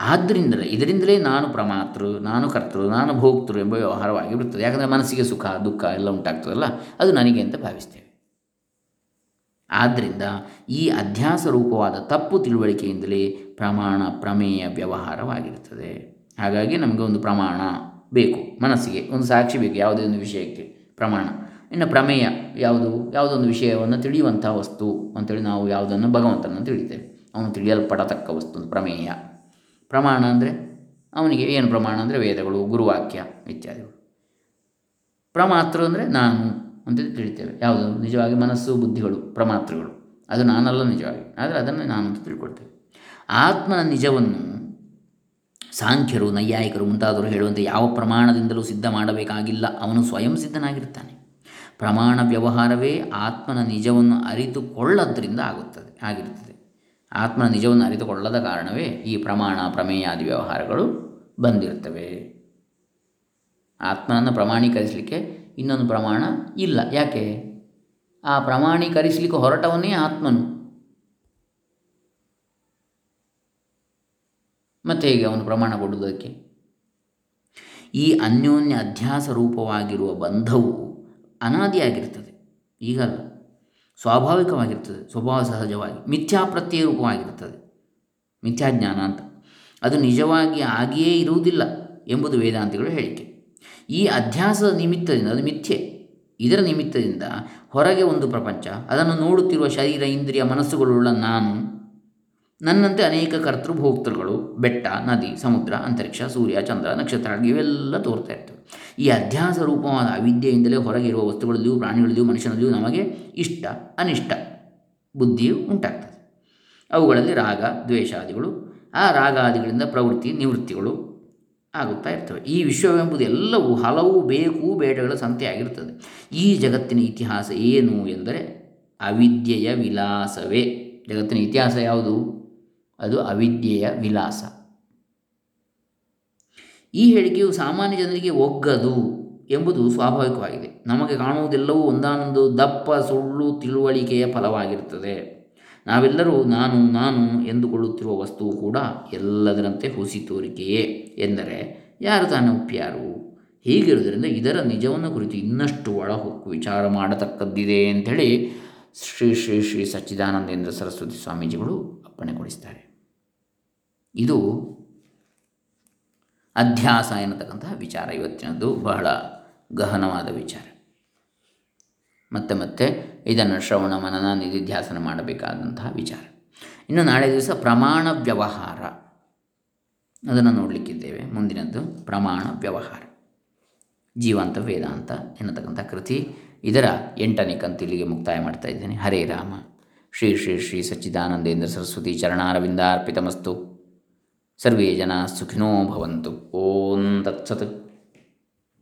ಆದ್ದರಿಂದಲೇ ಇದರಿಂದಲೇ ನಾನು ಪ್ರಮಾತೃ ನಾನು ಕರ್ತೃ ನಾನು ಭೋಕ್ತೃ ಎಂಬ ವ್ಯವಹಾರವಾಗಿ ಬಿಡುತ್ತದೆ. ಯಾಕಂದರೆ ಮನಸ್ಸಿಗೆ ಸುಖ, ದುಃಖ ಎಲ್ಲ ಉಂಟಾಗ್ತದಲ್ಲ? ಅದು ನನಗೆ ಅಂತ ಭಾವಿಸ್ತೇವೆ. ಆದ್ದರಿಂದ ಈ ಅಧ್ಯಾಸ ರೂಪವಾದ ತಪ್ಪು ತಿಳುವಳಿಕೆಯಿಂದಲೇ ಪ್ರಮಾಣ ಪ್ರಮೇಯ ವ್ಯವಹಾರವಾಗಿರುತ್ತದೆ. ಹಾಗಾಗಿ ನಮಗೆ ಒಂದು ಪ್ರಮಾಣ ಬೇಕು. ಮನಸ್ಸಿಗೆ ಒಂದು ಸಾಕ್ಷಿ ಬೇಕು, ಯಾವುದೇ ಒಂದು ವಿಷಯಕ್ಕೆ ಪ್ರಮಾಣ. ಇನ್ನು ಪ್ರಮೇಯ ಯಾವುದು? ಯಾವುದೊಂದು ವಿಷಯವನ್ನು ತಿಳಿಯುವಂಥ ವಸ್ತು ಅಂತೇಳಿ ನಾವು ಯಾವುದನ್ನು ಭಗವಂತನನ್ನು ತಿಳಿತೇವೆ. ಅವನು ತಿಳಿಯಲ್ಪಡತಕ್ಕ ವಸ್ತು ಪ್ರಮೇಯ. ಪ್ರಮಾಣ ಅಂದರೆ ಅವನಿಗೆ ಏನು ಪ್ರಮಾಣ ಅಂದರೆ ವೇದಗಳು, ಗುರುವಾಕ್ಯ ಇತ್ಯಾದಿಗಳು. ಪ್ರಮಾತೃ ಅಂದರೆ ನಾನು ಅಂತ ತಿಳಿತೇವೆ. ಯಾವುದು? ನಿಜವಾಗಿ ಮನಸ್ಸು, ಬುದ್ಧಿಗಳು, ಪ್ರಮಾತೃಗಳು. ಅದು ನಾನಲ್ಲ ನಿಜವಾಗಿ. ಆದರೆ ಅದನ್ನು ನಾನು ಅಂತ ತಿಳ್ಕೊಳ್ತೇವೆ. ಆತ್ಮನ ನಿಜವನ್ನು ಸಾಂಖ್ಯರು, ನೈಯಾಯಿಕರು ಮುಂತಾದವರು ಹೇಳುವಂತೆ ಯಾವ ಪ್ರಮಾಣದಿಂದಲೂ ಸಿದ್ಧ ಮಾಡಬೇಕಾಗಿಲ್ಲ. ಅವನು ಸ್ವಯಂ ಸಿದ್ಧನಾಗಿರ್ತಾನೆ ಪ್ರಮಾಣ ವ್ಯವಹಾರವೇ ಆತ್ಮನ ನಿಜವನ್ನು ಅರಿತುಕೊಳ್ಳದ್ರಿಂದ ಆಗುತ್ತದೆ, ಆಗಿರುತ್ತದೆ. ಆತ್ಮನ ನಿಜವನ್ನು ಅರಿತುಕೊಳ್ಳದ ಕಾರಣವೇ ಈ ಪ್ರಮಾಣ ಪ್ರಮೇಯಾದಿ ವ್ಯವಹಾರಗಳು ಬಂದಿರ್ತವೆ ಆತ್ಮನನ್ನು ಪ್ರಮಾಣೀಕರಿಸಲಿಕ್ಕೆ ಇನ್ನೊಂದು ಪ್ರಮಾಣ ಇಲ್ಲ. ಯಾಕೆ? ಆ ಪ್ರಮಾಣೀಕರಿಸಲಿಕ್ಕೆ ಹೊರಟವನೇ ಆತ್ಮನು. ಮತ್ತು ಹೇಗೆ ಅವನು ಪ್ರಮಾಣ ಕೊಡುವುದಕ್ಕೆ? ಈ ಅನ್ಯೋನ್ಯ ಅಧ್ಯಾಸ ರೂಪವಾಗಿರುವ ಬಂಧವು ಅನಾದಿಯಾಗಿರ್ತದೆ ಈಗಲ್ಲ. ಸ್ವಾಭಾವಿಕವಾಗಿರ್ತದೆ, ಸ್ವಭಾವ ಸಹಜವಾಗಿ, ಮಿಥ್ಯಾಪ್ರತ್ಯಯ ರೂಪವಾಗಿರ್ತದೆ ಮಿಥ್ಯಾಜ್ಞಾನ ಅಂತ. ಅದು ನಿಜವಾಗಿ ಆಗಿಯೇ ಇರುವುದಿಲ್ಲ ಎಂಬುದು ವೇದಾಂತಿಗಳು ಹೇಳಿಕೆ. ಈ ಅಧ್ಯಾಸದ ನಿಮಿತ್ತದಿಂದ, ಅದು ಮಿಥ್ಯೆ, ಇದರ ನಿಮಿತ್ತದಿಂದ ಹೊರಗೆ ಒಂದು ಪ್ರಪಂಚ, ಅದನ್ನು ನೋಡುತ್ತಿರುವ ಶರೀರ, ಇಂದ್ರಿಯ, ಮನಸ್ಸುಗಳುಳ್ಳ ನಾನು, ನನ್ನಂತೆ ಅನೇಕ ಕರ್ತೃಭೋಕ್ತೃಗಳು, ಬೆಟ್ಟ, ನದಿ, ಸಮುದ್ರ, ಅಂತರಿಕ್ಷ, ಸೂರ್ಯ, ಚಂದ್ರ ನಕ್ಷತ್ರಗಳು ಇವೆಲ್ಲ ತೋರ್ತಾ ಈ ಅಧ್ಯಾಸ ರೂಪವಾದ ಅವಿದ್ಯೆಯಿಂದಲೇ ಹೊರಗಿರುವ ವಸ್ತುಗಳಲ್ಲಿಯೂ ಪ್ರಾಣಿಗಳಲ್ಲಿಯೂ ಮನುಷ್ಯನಲ್ಲಿಯೂ ನಮಗೆ ಇಷ್ಟ, ಅನಿಷ್ಟ, ಬುದ್ಧಿಯು ಉಂಟಾಗ್ತದೆ. ಅವುಗಳಲ್ಲಿ ರಾಗ, ದ್ವೇಷಾದಿಗಳು, ಆ ರಾಗಾದಿಗಳಿಂದ ಪ್ರವೃತ್ತಿ, ನಿವೃತ್ತಿಗಳು ಆಗುತ್ತಾ ಇರ್ತವೆ. ಈ ವಿಶ್ವವೆಂಬುದು ಎಲ್ಲವೂ ಹಲವು ಬೇಕು, ಬೇಡಗಳ ಸಂತೆಯಾಗಿರ್ತದೆ ಈ ಜಗತ್ತಿನ ಇತಿಹಾಸ ಏನು ಎಂದರೆ ಅವಿದ್ಯೆಯ ವಿಲಾಸವೇ. ಜಗತ್ತಿನ ಇತಿಹಾಸ ಯಾವುದು? ಅದು ಅವಿದ್ಯೆಯ ವಿಲಾಸ. ಈ ಹೇಳಿಕೆಯು ಸಾಮಾನ್ಯ ಜನರಿಗೆ ಒಗ್ಗದು ಎಂಬುದು ಸ್ವಾಭಾವಿಕವಾಗಿದೆ. ನಮಗೆ ಕಾಣುವುದೆಲ್ಲವೂ ಒಂದಾನೊಂದು ದಪ್ಪ, ಸುಳ್ಳು ತಿಳುವಳಿಕೆಯ ಫಲವಾಗಿರುತ್ತದೆ. ನಾವೆಲ್ಲರೂ ನಾನು ನಾನು ಎಂದುಕೊಳ್ಳುತ್ತಿರುವ ವಸ್ತುವು ಕೂಡ ಎಲ್ಲದರಂತೆ ಹುಸಿ ತೋರಿಕೆಯೇ ಎಂದರೆ ಯಾರು ತಾನು ಒಪ್ಪ್ಯಾರು ಹೀಗಿರುವುದರಿಂದ ಇದರ ನಿಜವನ್ನು ಕುರಿತು ಇನ್ನಷ್ಟು ಒಳಹೊಕ್ಕು ವಿಚಾರ ಮಾಡತಕ್ಕದ್ದಿದೆ ಅಂಥೇಳಿ ಶ್ರೀ ಶ್ರೀ ಶ್ರೀ ಸಚ್ಚಿದಾನಂದೇಂದ್ರ ಸರಸ್ವತಿ ಸ್ವಾಮೀಜಿಗಳು ಅಪ್ಪಣೆಗೊಳಿಸ್ತಾರೆ ಇದು ಅಧ್ಯಾಸ ಎನ್ನತಕ್ಕಂತಹ ವಿಚಾರ. ಇವತ್ತಿನದ್ದು ಬಹಳ ಗಹನವಾದ ವಿಚಾರ. ಮತ್ತೆ ಮತ್ತೆ ಇದನ್ನು ಶ್ರವಣ ಮನನ ನಿಧಿಧ್ಯಾಸನ ಮಾಡಬೇಕಾದಂತಹ ವಿಚಾರ. ಇನ್ನು ನಾಳೆ ದಿವಸ ಪ್ರಮಾಣ ವ್ಯವಹಾರ. ಅದನ್ನು ನೋಡಲಿಕ್ಕಿದ್ದೇವೆ. ಮುಂದಿನದ್ದು ಪ್ರಮಾಣ ವ್ಯವಹಾರ. ಜೀವಂತ ವೇದಾಂತ ಎನ್ನತಕ್ಕಂಥ ಕೃತಿ. ಇದರ ಎಂಟನೇ ಕಂತಿಲಿಗೆ ಮುಕ್ತಾಯ ಮಾಡ್ತಾ ಇದ್ದೇನೆ. ಹರೇ ರಾಮ. ಶ್ರೀ ಶ್ರೀ ಶ್ರೀ ಸಚ್ಚಿದಾನಂದೇಂದ್ರ ಸರಸ್ವತಿ ಚರಣಾರವಿಂದಾರ್ಪಿತಮಸ್ತು. ಸರ್ವೇ ಜನ ಸುಖಿನೋ ಭವಂತು. ಓಂ ತತ್ಸತ್.